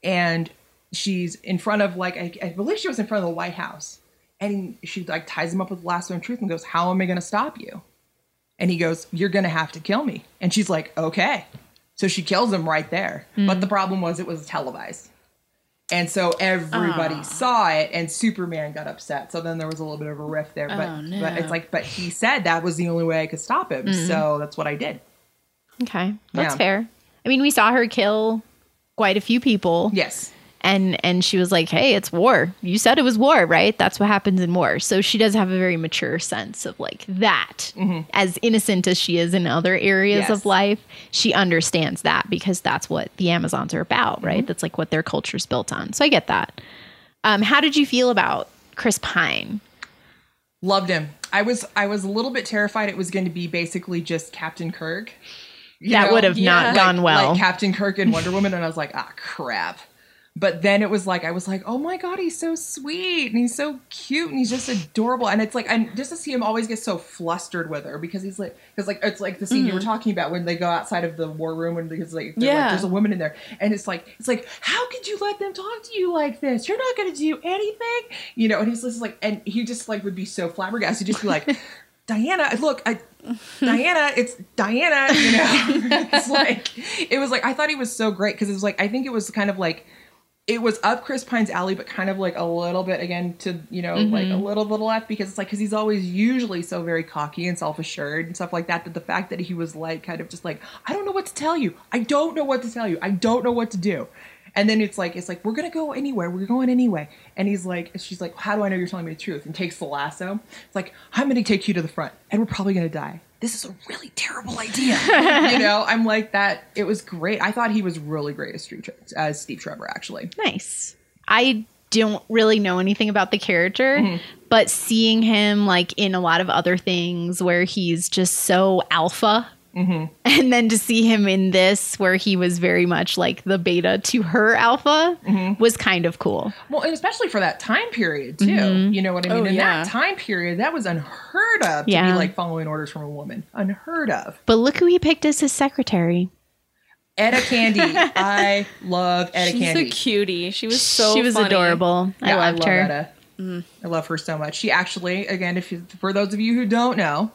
And she's in front of like I, I believe she was in front of the White House, and she like ties him up with the lasso and truth and goes, "How am I going to stop you?" And he goes, "You're going to have to kill me." And she's like, "Okay." So she kills him right there. But hmm. the problem was it was televised. And so everybody ah. saw it, and Superman got upset. So then there was a little bit of a rift there. But Oh, no. but it's like, but he said that was the only way I could stop him. Mm-hmm. So that's what I did. Okay, that's Yeah. fair. I mean, we saw her kill quite a few people. Yes. And and she was like hey it's war you said it was war right that's what happens in war so she does have a very mature sense of like that as innocent as she is in other areas Mm-hmm. Yes. of life she understands that because that's what the amazons are about right Mm-hmm. that's like what their culture's built on so i get that um, how did you feel about chris pine Loved him. I was I was a little bit terrified it was going to be basically just Captain Kirk. You that know? would have Yeah. not Like- gone well Like Captain Kirk and Wonder Woman, and I was like, ah, crap. But then it was like I was like, oh my god, he's so sweet and he's so cute and he's just adorable. And it's like, and just to see him always get so flustered with her because he's like, because like it's like the scene you were mm-hmm. talking about when they go outside of the war room and because like, they're like, Yeah. there's a woman in there and it's like, it's like, how could you let them talk to you like this? You're not going to do anything, you know? And he's just like, and he just like would be so flabbergasted, He'd just be like. Diana, look, I, Diana, it's Diana, you know. it's like it was like I thought he was so great because it was like I think it was kind of like it was up Chris Pine's alley, but kind of like a little bit again to you know like a mm-hmm. little bit left because it's like because he's always usually so very cocky and self assured and stuff like that. That the fact that he was like kind of just like I don't know what to tell you, I don't know what to tell you, I don't know what to do. And then it's like it's like we're gonna go anywhere. We're going anyway. And he's like, she's like, how do I know you're telling me the truth? And takes the lasso. It's like I'm gonna take you to the front, and we're probably gonna die. This is a really terrible idea. you know, I'm like that. It was great. I thought he was really great as Steve, as Steve Trevor. Actually, Nice. I don't really know anything about the character, Mm-hmm. but seeing him like in a lot of other things where he's just so alpha. Mm-hmm. And then to see him in this, where he was very much like the beta to her alpha, Mm-hmm. was kind of cool. well, and especially for that time period too. You know what I mean? Oh, in yeah. that time period, that was unheard of to Yeah. be like following orders from a woman. Unheard of. But look who he picked as his secretary. Etta Candy. I love Etta She's Candy. She's a cutie. She was so she was funny. adorable. I Yeah, loved love her. Etta. I love her so much. She actually, again, if you, for those of you who don't know,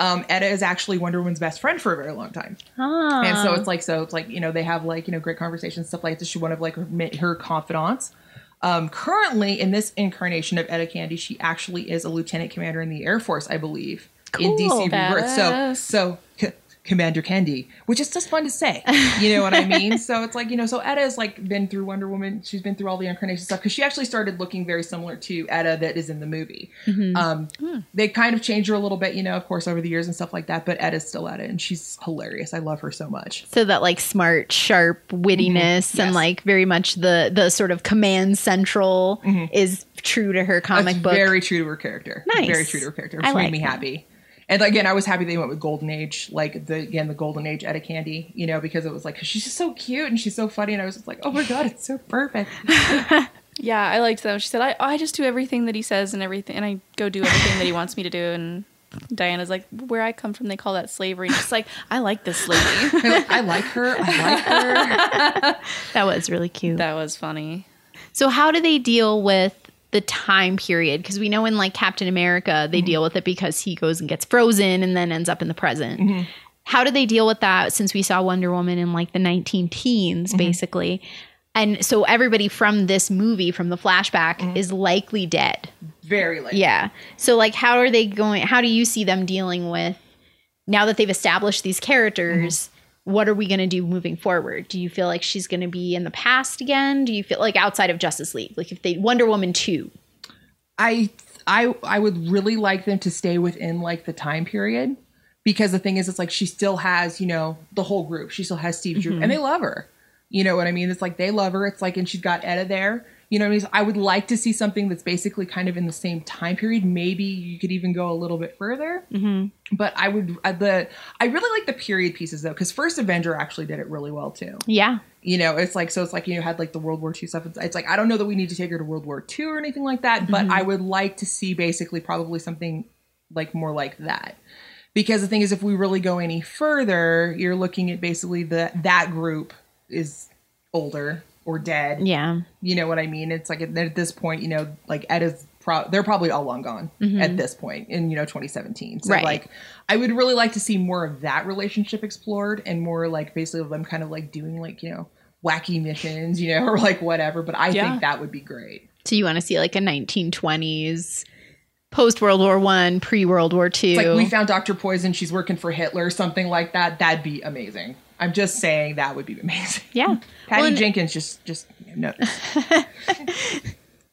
um, Etta is actually Wonder Woman's best friend for a very long time. Ah. And so it's like, so it's like, you know, they have like, you know, great conversations, stuff like this. She's one of like her, her confidants. Um, currently, in this incarnation of Etta Candy, she actually is a lieutenant commander in the Air Force, I believe, in DC Rebirth. So, so Commander Candy, which is just fun to say. You know what I mean? so it's like, you know, so Etta has like been through Wonder Woman. She's been through all the incarnation stuff because she actually started looking very similar to Etta that is in the movie. Mm-hmm. Um, hmm. They kind of changed her a little bit, you know, of course, over the years and stuff like that. But Etta's still Etta, and she's hilarious. I love her so much. so that like smart sharp wittiness mm-hmm. and Yes. like very much the the sort of command central mm-hmm. is true to her comic That's book very true to her character. Nice. Very true to her character, which I made like me that. happy. And again, I was happy they went with Golden Age, like the again the Golden Age Etta Candy, you know, because it was like 'cause she's just so cute and she's so funny, and I was just like, oh my god, it's so perfect. Yeah, I liked that. She said, I, I just do everything that he says and everything, and I go do everything that he wants me to do. And Diana's like, where I come from, they call that slavery. And she's like, I like this lady. I like her. I like her. that was really cute that was funny. So how do they deal with the time period? Because we know in like Captain America, they mm-hmm. deal with it because he goes and gets frozen and then ends up in the present. Mm-hmm. How do they deal with that since we saw Wonder Woman in like the 19 teens, mm-hmm. basically? And so everybody from this movie, from the flashback, is likely dead. Very like Yeah. So like how are they going how do you see them dealing with now that they've established these characters? What are we going to do moving forward? Do you feel like she's going to be in the past again? Do you feel like outside of Justice League? Like if they Wonder Woman 2. I I I would really like them to stay within like the time period because the thing is, it's like she still has you know the whole group. She still has Steve Drew, and mm-hmm. they love her. You know what I mean? It's like they love her. It's like, and she's got Etta there. You know what I mean? So I would like to see something that's basically kind of in the same time period. Maybe you could even go a little bit further. But I would uh, the I really like the period pieces though, because First Avenger actually did it really well too Yeah. you know it's like so it's like you know had like the world war ii stuff it's, it's like i don't know that we need to take her to world war ii or anything like that but i would like to see basically probably something like more like that because the thing is if we really go any further you're looking at basically the that group is older or dead Yeah. you know what i mean it's like at, at this point you know like Etta's pro- they're probably all long gone mm-hmm. at this point in you know 2017 so Right. like i would really like to see more of that relationship explored and more like basically them kind of like doing like you know wacky missions you know or like whatever but i Yeah. think that would be great So you want to see like a 1920s post World War 1, pre World War 2. like we found dr poison she's working for hitler something like that that'd be amazing i'm just saying that would be amazing yeah. patty Well, jenkins just just no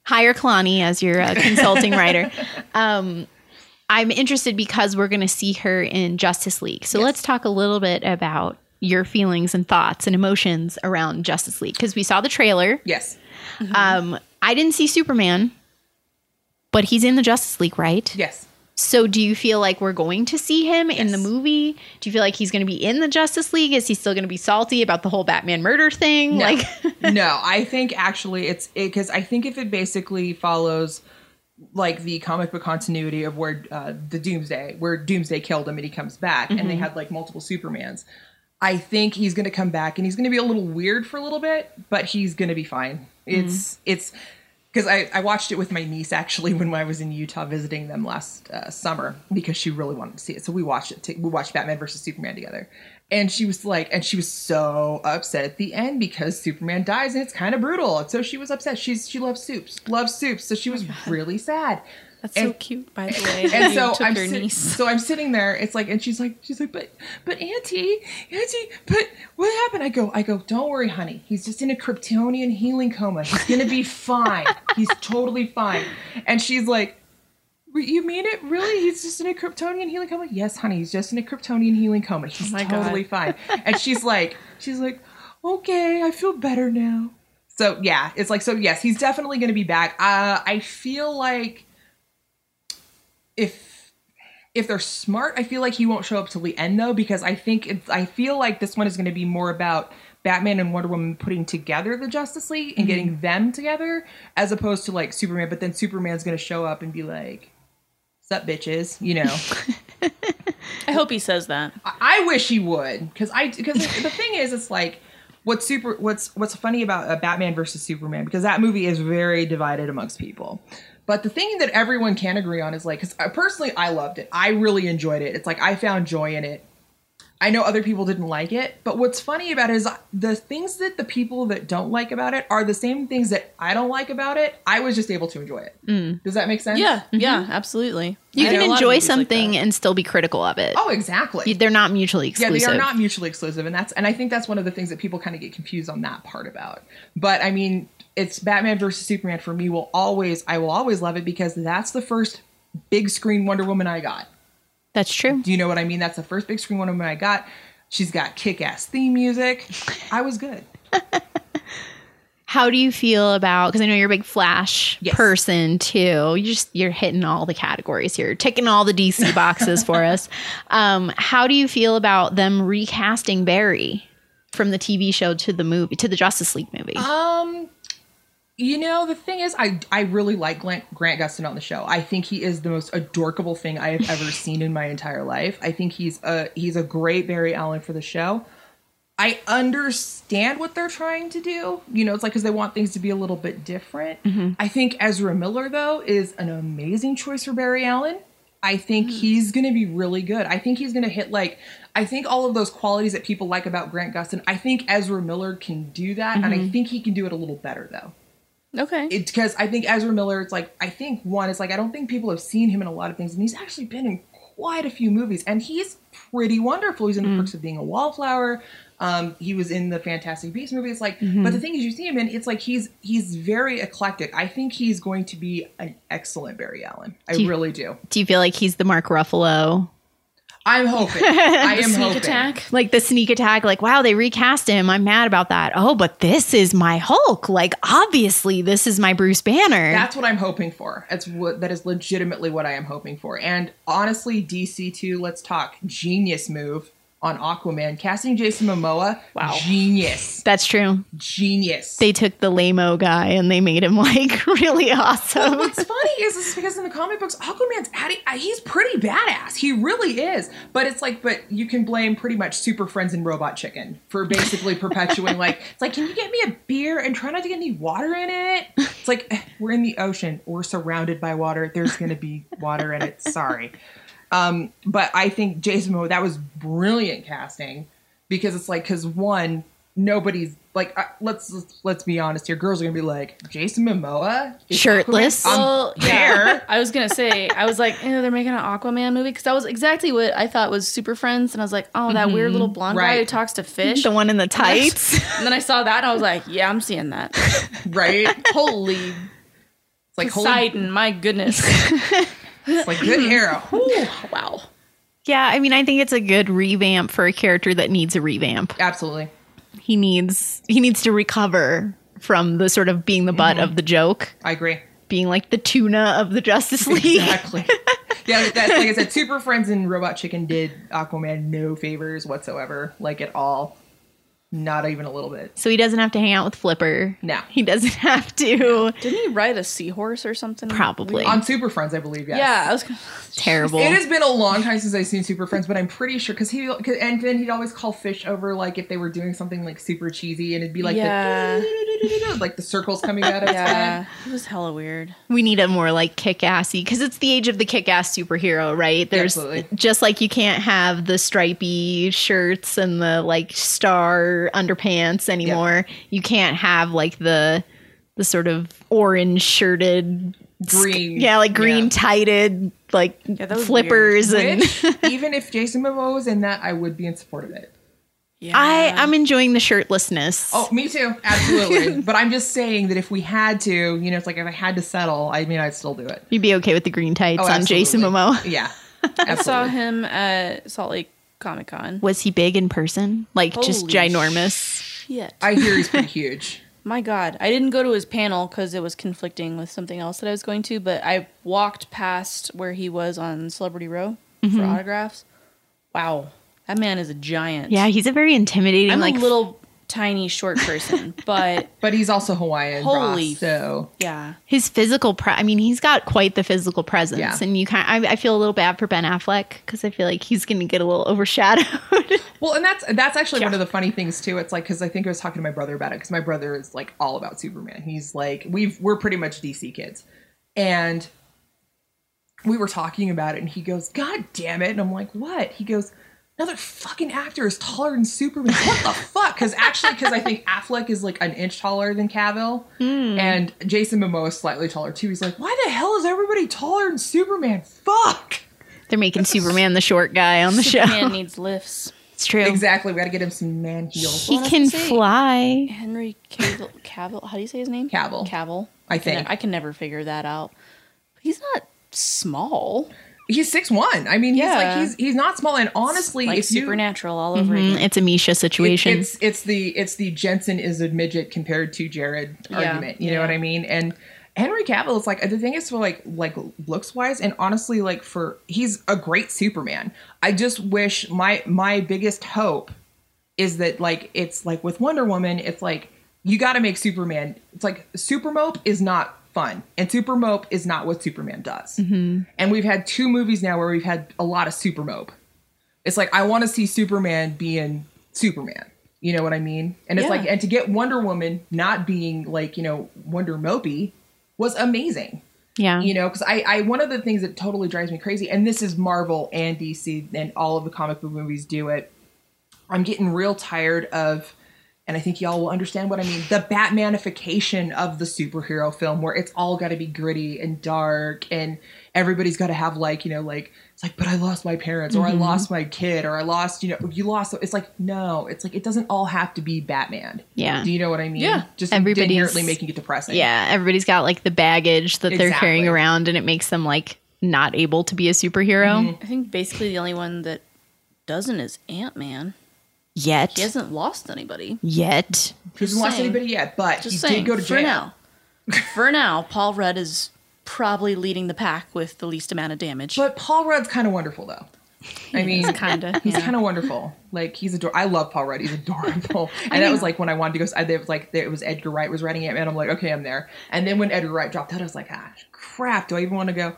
hire Kalani as your uh, consulting writer. Um, I'm interested because we're going to see her in Justice League. So let's talk a little bit about your feelings and thoughts and emotions around Justice League because we saw the trailer. yes Um, I didn't see Superman, but he's in the Justice League, right? yes So, do you feel like we're going to see him in the movie? Do you feel like he's going to be in the Justice League? Is he still going to be salty about the whole Batman murder thing? No. Like, no, I think actually it's because I think if it basically follows like the comic book continuity of where uh, the Doomsday, where Doomsday killed him and he comes back, and they had like multiple Supermans. I think he's going to come back and he's going to be a little weird for a little bit, but he's going to be fine. It's it's because I, I watched it with my niece actually when I was in Utah visiting them last uh, summer because she really wanted to see it. So we watched it. We watched Batman versus Superman together, and she was like, and she was so upset at the end because Superman dies and it's kind of brutal. And so she was upset. She's she loves soups, loves soups. So she was really sad. That's so cute, by the way. And so I'm niece. so I'm sitting there. It's like, and she's like, she's like, but but Auntie, Auntie, but what happened? I go, I go, don't worry, honey. He's just in a Kryptonian healing coma. He's gonna be fine. He's totally fine. And she's like. You mean it? Really? He's just in a Kryptonian healing coma? Yes, honey. He's just in a Kryptonian healing coma. He's my God. totally fine. And she's like, she's like, okay, I feel better now. So yeah, it's like so. Yes, he's definitely going to be back. Uh, I feel like if if they're smart, I feel like he won't show up till the end though, because I think it's. I feel like this one is going to be more about Batman and Wonder Woman putting together the Justice League and getting them together, as opposed to like Superman. But then Superman's going to show up and be like, "Sup, bitches," you know. I hope he says that. I- I wish he would because I because the thing is it's like what's super what's what's funny about uh, Batman versus Superman because that movie is very divided amongst people. But the thing that everyone can agree on is like because uh, personally I loved it. I really enjoyed it. It's like I found joy in it. I know other people didn't like it, but what's funny about it is the things that the people that don't like about it are the same things that I don't like about it. I was just able to enjoy it. Mm. Does that make sense? Yeah, mm-hmm. yeah, absolutely. you I can know a lot of enjoy movies like something and still be critical of it. Oh, exactly. They're not mutually exclusive. Yeah, they are not mutually exclusive, and that's and I think that's one of the things that people kind of get confused on that part about. But I mean, it's Batman versus Superman for me. Will always I will always love it because that's the first big screen Wonder Woman I got. That's true. Do you know what I mean? That's the first big screen one Woman I got. She's got kick ass theme music. I was good. How do you feel about? Because I know you're a big Flash Yes. person too. You just you're hitting all the categories here, ticking all the DC boxes for us. Um, how do you feel about them recasting Barry from the TV show to the movie to the Justice League movie? Um, you know, the thing is, I I really like Grant, Grant Gustin on the show. I think he is the most adorable thing I have ever seen in my entire life. I think he's a he's a great Barry Allen for the show. I understand what they're trying to do. You know, it's like because they want things to be a little bit different. Mm-hmm. I think Ezra Miller though is an amazing choice for Barry Allen. I think mm. he's going to be really good. I think he's going to hit like I think all of those qualities that people like about Grant Gustin. I think Ezra Miller can do that, and I mm-hmm. think he can do it a little better though Okay. because I think Ezra Miller, it's like I think one is like I don't think people have seen him in a lot of things, and he's actually been in quite a few movies, and he's pretty wonderful. He's in The Perks of Being a Wallflower. Um, he was in the Fantastic Beasts movie. It's like, but the thing is, you see him in, it's like he's he's very eclectic. I think he's going to be an excellent Barry Allen. I Do you- really do. do you feel like he's the Mark Ruffalo, I'm hoping. I am Sneak hoping. attack. like the sneak attack? Like, wow, they recast him. I'm mad about that. Oh, but this is my Hulk. Like, obviously, this is my Bruce Banner. That's what I'm hoping for. That's what that is legitimately what I am hoping for. And honestly, DC two, Let's talk genius move on Aquaman casting Jason Momoa. Wow. genius, That's true. genius. They took the lamo guy and they made him like really awesome. What's funny is, is because in the comic books, Aquaman's adding, uh, he's pretty badass. He really is. But it's like, but you can blame pretty much Super Friends and Robot Chicken for basically perpetuating, like, it's like, can you get me a beer and try not to get any water in it? It's like, eh, we're in the ocean. We're surrounded by water. There's going to be water in it. Sorry. Um, but I think Jason Momoa, that was brilliant casting because it's like, because one, nobody's like, uh, let's, let's let's be honest here. Girls are gonna be like, Jason Momoa, Shirtless? Aquaman- I'm Well, yeah. I was gonna say, I was like, eh, they're making an Aquaman movie because that was exactly what I thought was Super Friends, and I was like, oh, that weird little blonde guy who talks to fish. the one in the tights. and then I saw that, and I was like, yeah, I'm seeing that. right? Holy It's like holy, Poseidon, my goodness! It's like good hmm. era. Whew. wow. yeah, I mean, I think it's a good revamp for a character that needs a revamp. Absolutely. He needs he needs to recover from the sort of being the butt mm-hmm. of the joke, I agree. being like the tuna of the Justice League. Exactly. yeah, that's like I said, Super Friends and Robot Chicken did Aquaman no favors whatsoever, like at all. Not even a little bit. So he doesn't have to hang out with Flipper. No. He doesn't have to. Didn't he ride a seahorse or something? Probably. On Super Friends, I believe, yes. Yeah, I was. Gonna, Terrible. It has been a long time since I've seen Super Friends, but I'm pretty sure because he 'cause- and then he'd always call Fish over like if they were doing something like super cheesy, and it'd be like Yeah. the like the circles coming out of his yeah, head. it was hella weird. we need a more like kick-assy because it's the age of the kick-ass superhero, right? There's Absolutely. just like you can't have the stripy shirts and the like star underpants anymore. You can't have like the the sort of orange shirted Green, yeah, like green yeah. tighted like that was flippers and Which, even if Jason Momoa was in that, I would be in support of it. Yeah, I I'm enjoying the shirtlessness. Oh, me too, absolutely. but I'm just saying that if we had to, you know, it's like if I had to settle, I mean, I'd still do it. You'd be okay with the green tights Oh, on Jason absolutely. Momoa. Yeah, I saw him at Salt Lake Comic Con. Was he big in person? Like just ginormous? Shit. I hear he's pretty huge. My God, I didn't go to his panel because it was conflicting with something else that I was going to. But I walked past where he was on Celebrity Row for mm-hmm. autographs. Wow, that man is a giant. Yeah, he's a very intimidating I'm like a little tiny short person, but But he's also Hawaiian. Holy Ross, so yeah, his physical pre- I mean, he's got quite the physical presence Yeah. and you kind I, I feel a little bad for Ben Affleck cuz I feel like he's going to get a little overshadowed. Well, and that's that's actually one of the funny things too. It's like because I think I was talking to my brother about it because my brother is like all about Superman. He's like we've we're pretty much DC kids, and we were talking about it, and he goes, "God damn it!" And I'm like, "What?" He goes, "Another fucking actor is taller than Superman. What the fuck?" Because actually, because I think Affleck is like an inch taller than Cavill, hmm. and Jason Momoa is slightly taller too. He's like, "Why the hell is everybody taller than Superman?" Fuck. They're making Superman the short guy on the man show. Superman needs lifts. It's true. Exactly. We got to get him some man heels. He What was I can fly. Henry Cavill, Cavill. How do you say his name? Cavill. Cavill. I can- think. I can never figure that out. He's not small. He's six one. I mean, he's Yeah. like he's he's not small. And honestly, Like if you, supernatural all over Mm, again. It's a Misha it- situation. it's it's the it's the Jensen is a midget compared to Jared Yeah. argument. You know what I mean? And Henry Cavill is like the thing is for like like looks wise and honestly like for he's a great Superman. I just wish my my biggest hope is that like it's like with Wonder Woman, it's like you got to make Superman. It's like Super Mope is not fun, and Super Mope is not what Superman does. Mm-hmm. And we've had two movies now where we've had a lot of Super Mope. It's like I want to see Superman being Superman. You know what I mean? And it's Yeah. like, and to get Wonder Woman not being like you know Wonder Mopey was amazing yeah. you know because I, I one of the things that totally drives me crazy and this is marvel and dc and all of the comic book movies do it i'm getting real tired of and i think y'all will understand what i mean the batmanification of the superhero film where it's all got to be gritty and dark and everybody's got to have like you know like it's like but i lost my parents or i lost my kid or i lost you know you lost it's like no it's like it doesn't all have to be batman Yeah. do you know what i mean Yeah. just Everybody's- inherently making it depressing Yeah, everybody's got like the baggage that they're carrying around and it makes them like not able to be a superhero Mm-hmm. I think basically the only one that doesn't is Ant Man. Yet. He hasn't lost anybody. Yet. he hasn't lost anybody yet but Just he saying. did go to for jail now. for now, Paul Rudd is probably leading the pack with the least amount of damage. But Paul Rudd's kind of wonderful, though. I mean, kinda, He's yeah. kind of wonderful. Like he's ador. I love Paul Rudd. He's adorable. And that was like when I wanted to go. I, it was like it was Edgar Wright was writing it, and I'm like, okay, I'm there. And then when Edgar Wright dropped out, I was like, ah, crap. Do I even want to go?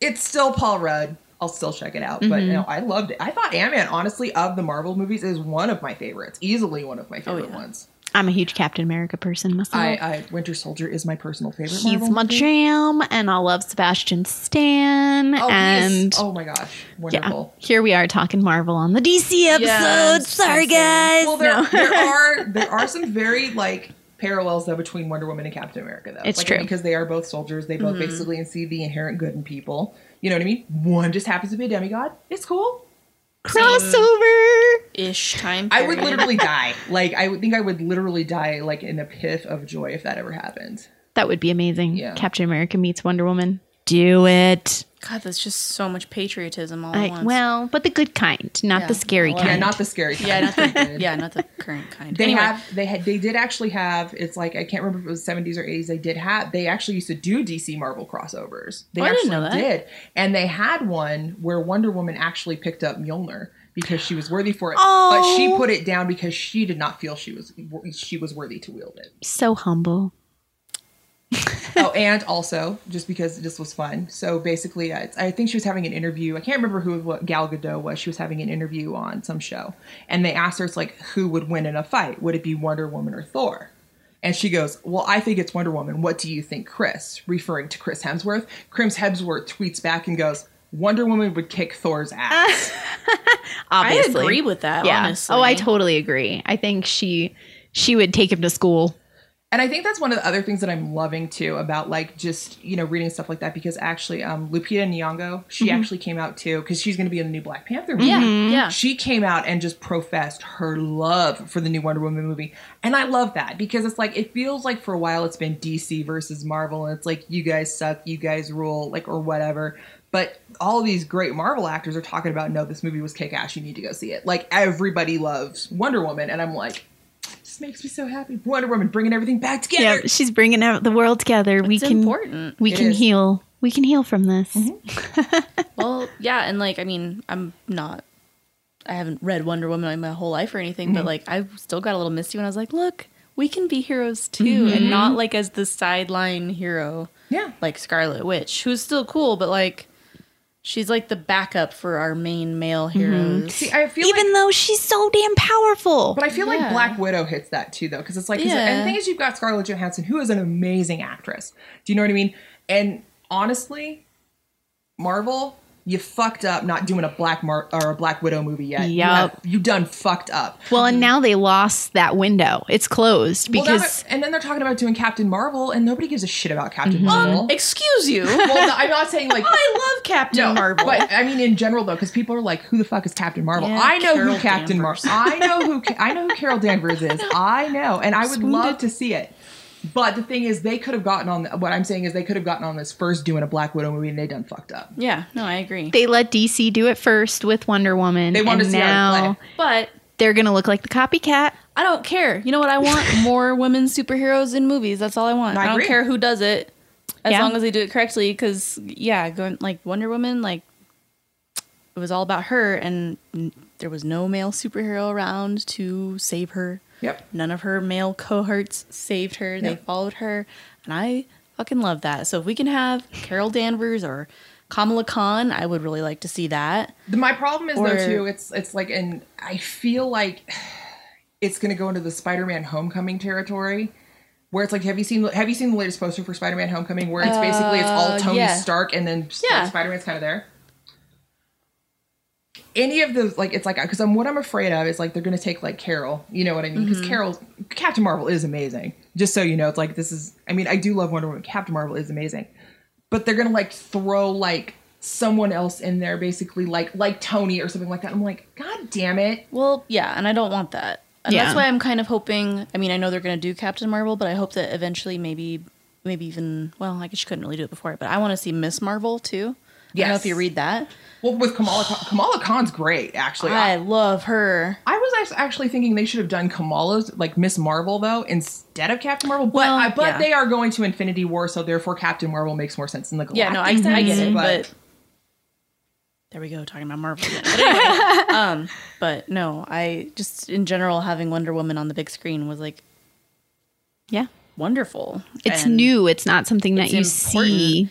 It's still Paul Rudd. I'll still check it out. But you know, mm-hmm. I loved it. I thought Ant Man, honestly, of the Marvel movies, is one of my favorites. Easily one of my oh, favorite yeah. ones. I'm a huge Captain America person myself. I, I Winter Soldier is my personal favorite. He's Marvel my movie. jam, and I love Sebastian Stan. Oh, and oh my gosh, yeah, wonderful. here we are talking Marvel on the DC episode. Yes, Sorry, guys. Well, there, No. there are there are some very like parallels though between Wonder Woman and Captain America though. It's like, true. because they are both soldiers. They both mm-hmm. basically see the inherent good in people. You know what I mean? One just happens to be a demigod. It's cool. crossover. Ish time. I would literally die. Like I would think I would literally die like in a pith of joy if that ever happened. That would be amazing. Yeah. Captain America meets Wonder Woman. do it. God, that's just so much patriotism all I, at once. well, but the good kind, not Yeah. the scary Well, Yeah, kind. not the scary. Kind. yeah, not the yeah, not the current kind. They Anyway, have they had they did actually have it's like I can't remember if it was seventies or eighties. They did have they actually used to do DC Marvel crossovers. They Oh, I actually didn't know that. did, and they had one where Wonder Woman actually picked up Mjolnir because she was worthy for it, Oh. but she Oh. put it down because she did not feel she was she was worthy to wield it. so humble. oh, and also just because this was fun. So basically, uh, it's- I think she was having an interview. I can't remember who what Gal Gadot was. She was having an interview on some show, and they asked her, "It's like who would win in a fight? Would it be Wonder Woman or Thor?" And she goes, "Well, I think it's Wonder Woman. What do you think, Chris?" Referring to Chris Hemsworth. Chris Hemsworth tweets back and goes, "Wonder Woman would kick Thor's ass." Obviously. I agree with that. yeah. Honestly. Oh, I totally agree. I think she she would take him to school. And I think that's one of the other things that I'm loving too about like just you know reading stuff like that because actually um, Lupita Nyong'o she actually came out too because she's going to be in the new Black Panther movie. Yeah, yeah. She came out and just professed her love for the new Wonder Woman movie, and I love that because it's like it feels like for a while it's been DC versus Marvel, and it's like you guys suck, you guys rule, like or whatever. But all these great Marvel actors are talking about no, this movie was kick ass. You need to go see it. Like everybody loves Wonder Woman, and I'm like, this makes me so happy. Wonder Woman bringing everything back together. Yeah, she's bringing out the world together. we can important. we It can is. heal. We can heal from this. Mm-hmm. Well, yeah, and like I mean, I'm not. I haven't read Wonder Woman my whole life or anything, but mm-hmm. like I still got a little misty when I was like, look, we can be heroes too, and mm-hmm. not like as the sideline hero, Yeah. like Scarlet Witch, who's still cool, but like she's like the backup for our main male mm-hmm. heroes. See, I feel Even like, though she's so damn powerful. but I feel Yeah. like Black Widow hits that too, though, because it's like, 'cause- Yeah. and the thing is, you've got Scarlett Johansson, who is an amazing actress. Do you know what I mean? And honestly, Marvel, you fucked up not doing a Black Mar- or a Black Widow movie yet. You, have, you done fucked up. well, and now they lost that window. It's closed Well, now because they're- and then they're talking about doing Captain Marvel, and nobody gives a shit about Captain mm-hmm. Marvel. Um, excuse you. well, no, I'm not saying like I love Captain No, Marvel. But I mean, in general, though, because people are like, "Who the fuck is Captain Marvel?" Yeah, I know Carol who Captain Marvel. I know who I know who Carol Danvers is. I know, and I would Swooned love it. to see it. But the thing is, they could have gotten on. What I'm saying is, they could have gotten on this first doing a Black Widow movie, and they done fucked up. yeah, no, I agree. they let DC do it first with Wonder Woman. They wanted and to see how it now play. But they're gonna look like the copycat. I don't care. You know what I want? More women superheroes in movies. That's all I want. I I, don't care who does it, as Yeah. long as they do it correctly. Because yeah, going like Wonder Woman, like it was all about her, and there was no male superhero around to save her. Yep. None of her male cohorts saved her. They Yep. followed her, and I fucking love that. So if we can have Carol Danvers or Kamala Khan, I would really like to see that. My problem is Or- though too. It's it's like, and I feel like it's going to go into the Spider-Man Homecoming territory. Where it's like, have you seen have you seen the latest poster for Spider-Man Homecoming? Where it's basically it's all Uh, Tony yeah. Stark and then Yeah. Spider-Man's kind of there. Any of those, like, it's like because I'm what I'm afraid of is like they're going to take like Carol. You know what I mean? Mm-hmm. Because Carol, Captain Marvel is amazing. Just so you know, it's like this is. I mean, I do love Wonder Woman. Captain Marvel is amazing, but they're gonna like throw like someone else in there, basically like like Tony or something like that. I'm like, God damn it! Well, yeah, and I don't want that. And Yeah. that's why I'm kind of hoping. I mean, I know they're going to do Captain Marvel, but I hope that eventually, maybe, maybe even. Well, I guess you couldn't really do it before, but I want to see Miss Marvel too. I don't know if you read that. Well, with Kamala, Khan- Kamala Khan's great actually. I I, love her. I was actually thinking they should have done Kamala's like Miss Marvel though instead of Captain Marvel. But Well, I, but yeah. they are going to Infinity War, so therefore Captain Marvel makes more sense in the Yeah, no, I, galactic I get it, but there we go talking about Marvel. Again. But anyway, um, but no, I just in general having Wonder Woman on the big screen was like Yeah. wonderful. It's And new. It's not something that you important. see.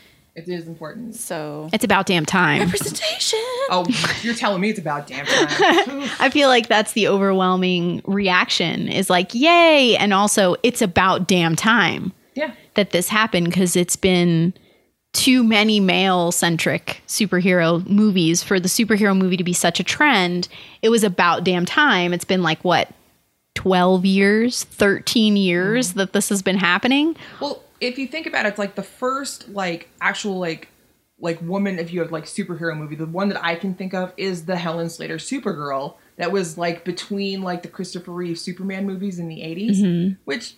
It is important. So It's about damn time. representation. Oh, you're telling me it's about damn time. I feel like that's the overwhelming reaction is like, yay. And also, it's about damn time yeah. that this happened because it's been too many male centric superhero movies for the superhero movie to be such a trend. It was about damn time. It's been like, what, 12 years, 13 years mm-hmm. that this has been happening? Well, if you think about it, it's like the first like actual like like woman if you have like superhero movie. The one that I can think of is the Helen Slater Supergirl that was like between like the Christopher Reeve Superman movies in the 80s, mm-hmm. which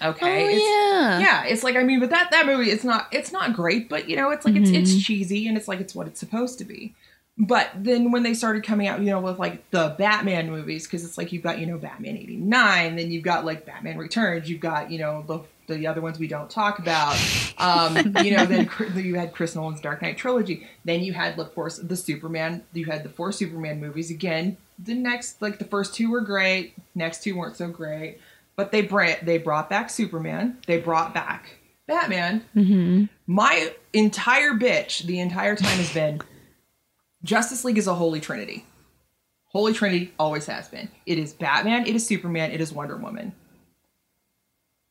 Okay. Oh, it's, yeah. Yeah, it's like I mean, but that that movie it's not it's not great, but you know, it's like it's it's mm-hmm. cheesy and it's like it's what it's supposed to be. But then when they started coming out, you know, with like the Batman movies, because it's like you've got you know Batman eighty nine, then you've got like Batman Returns, you've got you know the the other ones we don't talk about. Um, you know, then you had Chris Nolan's Dark Knight trilogy. Then you had, of course, the Superman. You had the four Superman movies. Again, the next, like the first two were great. Next two weren't so great. But they brought they brought back Superman. They brought back Batman. My entire bitch the entire time has been Justice League is a holy trinity. Holy Trinity always has been. It is Batman, it is Superman, it is Wonder Woman.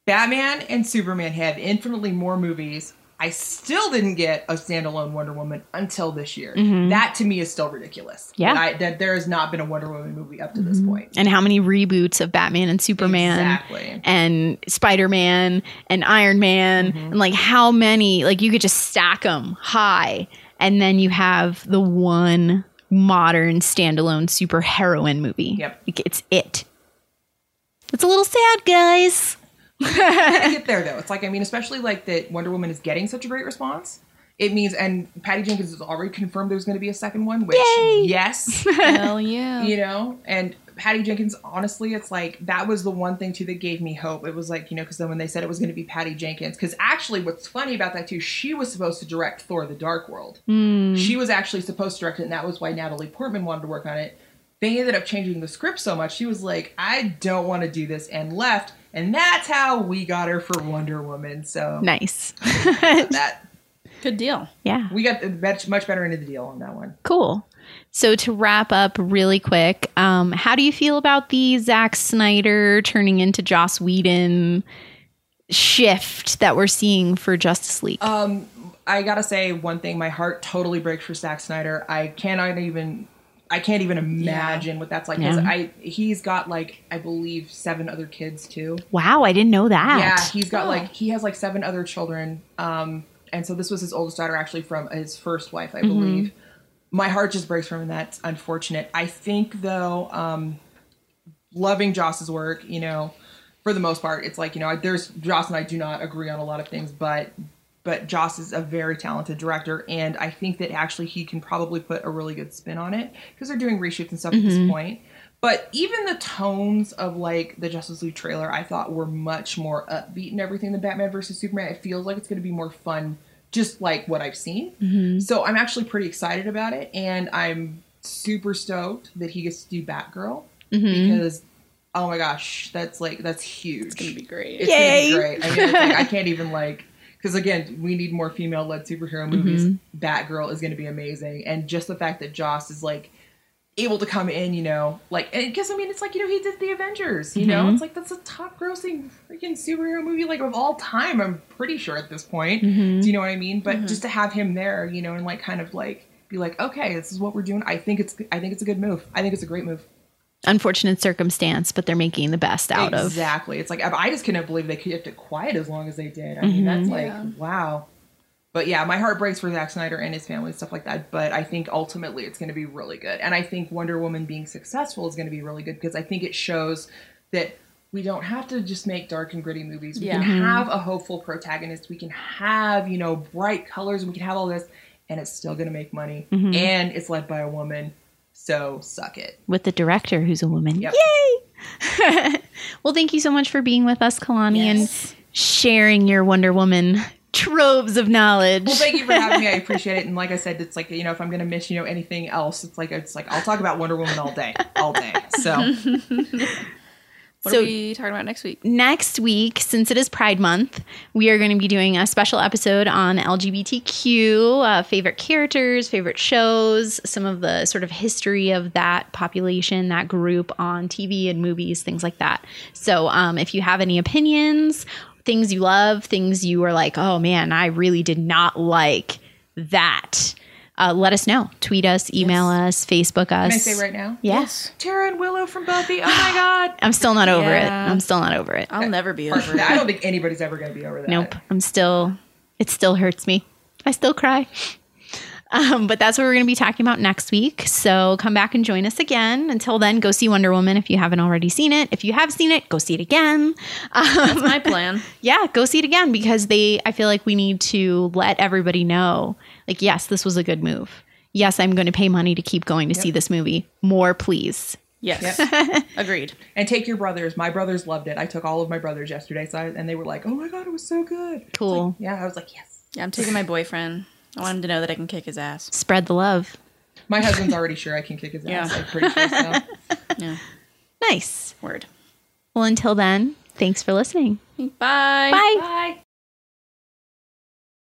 Batman and Superman have infinitely more movies. I still didn't get a standalone Wonder Woman until this year. That to me is still ridiculous. Yeah. That, I, that there has not been a Wonder Woman movie up to this point. And how many reboots of Batman and Superman Exactly. and Spider Man and Iron Man Mm-hmm. and like how many like you could just stack them high, and then you have the one modern standalone super heroine movie. Yep. Like, it's it. It's a little sad, guys. I get there though. It's like I mean, especially like that Wonder Woman is getting such a great response. It means, and Patty Jenkins has already confirmed there's going to be a second one. Which Yay! yes, Hell yeah. you know, and Patty Jenkins, honestly, it's like that was the one thing too that gave me hope. It was like you know, because then when they said it was going to be Patty Jenkins, because actually, what's funny about that too, she was supposed to direct Thor: The Dark World. Hmm. She was actually supposed to direct it, and that was why Natalie Portman wanted to work on it. They ended up changing the script so much. She was like, "I don't want to do this," and left. And that's how we got her for Wonder Woman. So Nice. that Good deal. yeah. we got the much much better into the deal on that one. Cool. So to wrap up really quick, um, how do you feel about the Zack Snyder turning into Joss Whedon shift that we're seeing for Justice League? Um, I gotta say one thing. My heart totally breaks for Zack Snyder. I cannot even. I can't even imagine what that's like. Because Yeah. I he's got like I believe seven other kids too. wow, I didn't know that. Yeah, he's got Oh. like he has like seven other children. Um, and so this was his oldest daughter, actually from his first wife, I believe. My heart just breaks for him, and that's unfortunate. I think though, um, loving Joss's work, you know, for the most part, it's like you know, there's Joss and I do not agree on a lot of things, but but Joss is a very talented director, and I think that actually he can probably put a really good spin on it because they're doing reshoots and stuff at this mm-hmm. point. But even the tones of like the Justice League trailer, I thought were much more upbeat and everything than Batman versus Superman. It feels like it's going to be more fun, just like what I've seen. Mm-hmm. So I'm actually pretty excited about it, and I'm super stoked that he gets to do Batgirl mm-hmm. because oh my gosh, that's like that's huge. It's gonna be great. It's Yay. gonna be great. I mean, like, I can't even like because again, we need more female-led superhero movies. Mm-hmm. Batgirl is going to be amazing, and just the fact that Joss is like able to come in, you know, like because I mean, it's like you know he did the Avengers. You know, mm-hmm. it's like that's a top-grossing freaking superhero movie like of all time. I'm pretty sure at this point. Mm-hmm. Do you know what I mean? But just to have him there, you know, and like kind of like be like, okay, this is what we're doing. I think it's I think it's a good move. I think it's a great move. Unfortunate circumstance, but they're making the best out of. exactly. It's like I just couldn't believe they kept it quiet as long as they did. I mean, mm-hmm. that's like Yeah. wow. But yeah, my heart breaks for Zack Snyder and his family and stuff like that. But I think ultimately it's going to be really good, and I think Wonder Woman being successful is going to be really good because I think it shows that we don't have to just make dark and gritty movies. We Yeah. can have a hopeful protagonist. We can have you know bright colors. We can have all this, and it's still going to make money. Mm-hmm. And it's led by a woman, so suck it. With the director who's a woman. Yep. Yay! well, thank you so much for being with us, Kalani, Yes. and sharing your Wonder Woman troves of knowledge. Well, thank you for having me. I appreciate it. And like I said, it's like you know, if I'm gonna miss you know anything else, it's like it's like I'll talk about Wonder Woman all day, all day. So What So- are we talking about next week? next week, since it is Pride Month, we are going to be doing a special episode on LGBTQ, uh, favorite characters, favorite shows, some of the sort of history of that population, that group on TV and movies, things like that. So um, if you have any opinions, things you love, things you are like, oh man, I really did not like that. Uh, let us know. Tweet us, email us, Facebook us. can I say right now, Yes. Tara and Willow from Buffy. Oh my god. I'm still not over it. I'm still not over it. I'll never be over that. I don't think anybody's ever gonna be over that. Nope. I'm still, it still hurts me. I still cry. Um, but that's what we're going to be talking about next week. So come back and join us again. Until then, go see Wonder Woman if you haven't already seen it. If you have seen it, go see it again. That's my plan. Yeah, go see it again because they I feel like we need to let everybody know like yes, this was a good move. Yes, I'm going to pay money to keep going to see this movie. More, please. Yes. Agreed. And take your brothers. My brothers loved it. I took all of my brothers yesterday, so I, and they were like, "Oh my god, it was so good." Cool. like- yeah, I was like, "Yes." Yeah, I'm taking my boyfriend. I want him to know that I can kick his ass. Spread the love. My husband's already sure I can kick his ass. Yeah. I'm pretty sure so. Yeah. Nice. Word. Well, until then, thanks for listening. Bye. Bye. Bye.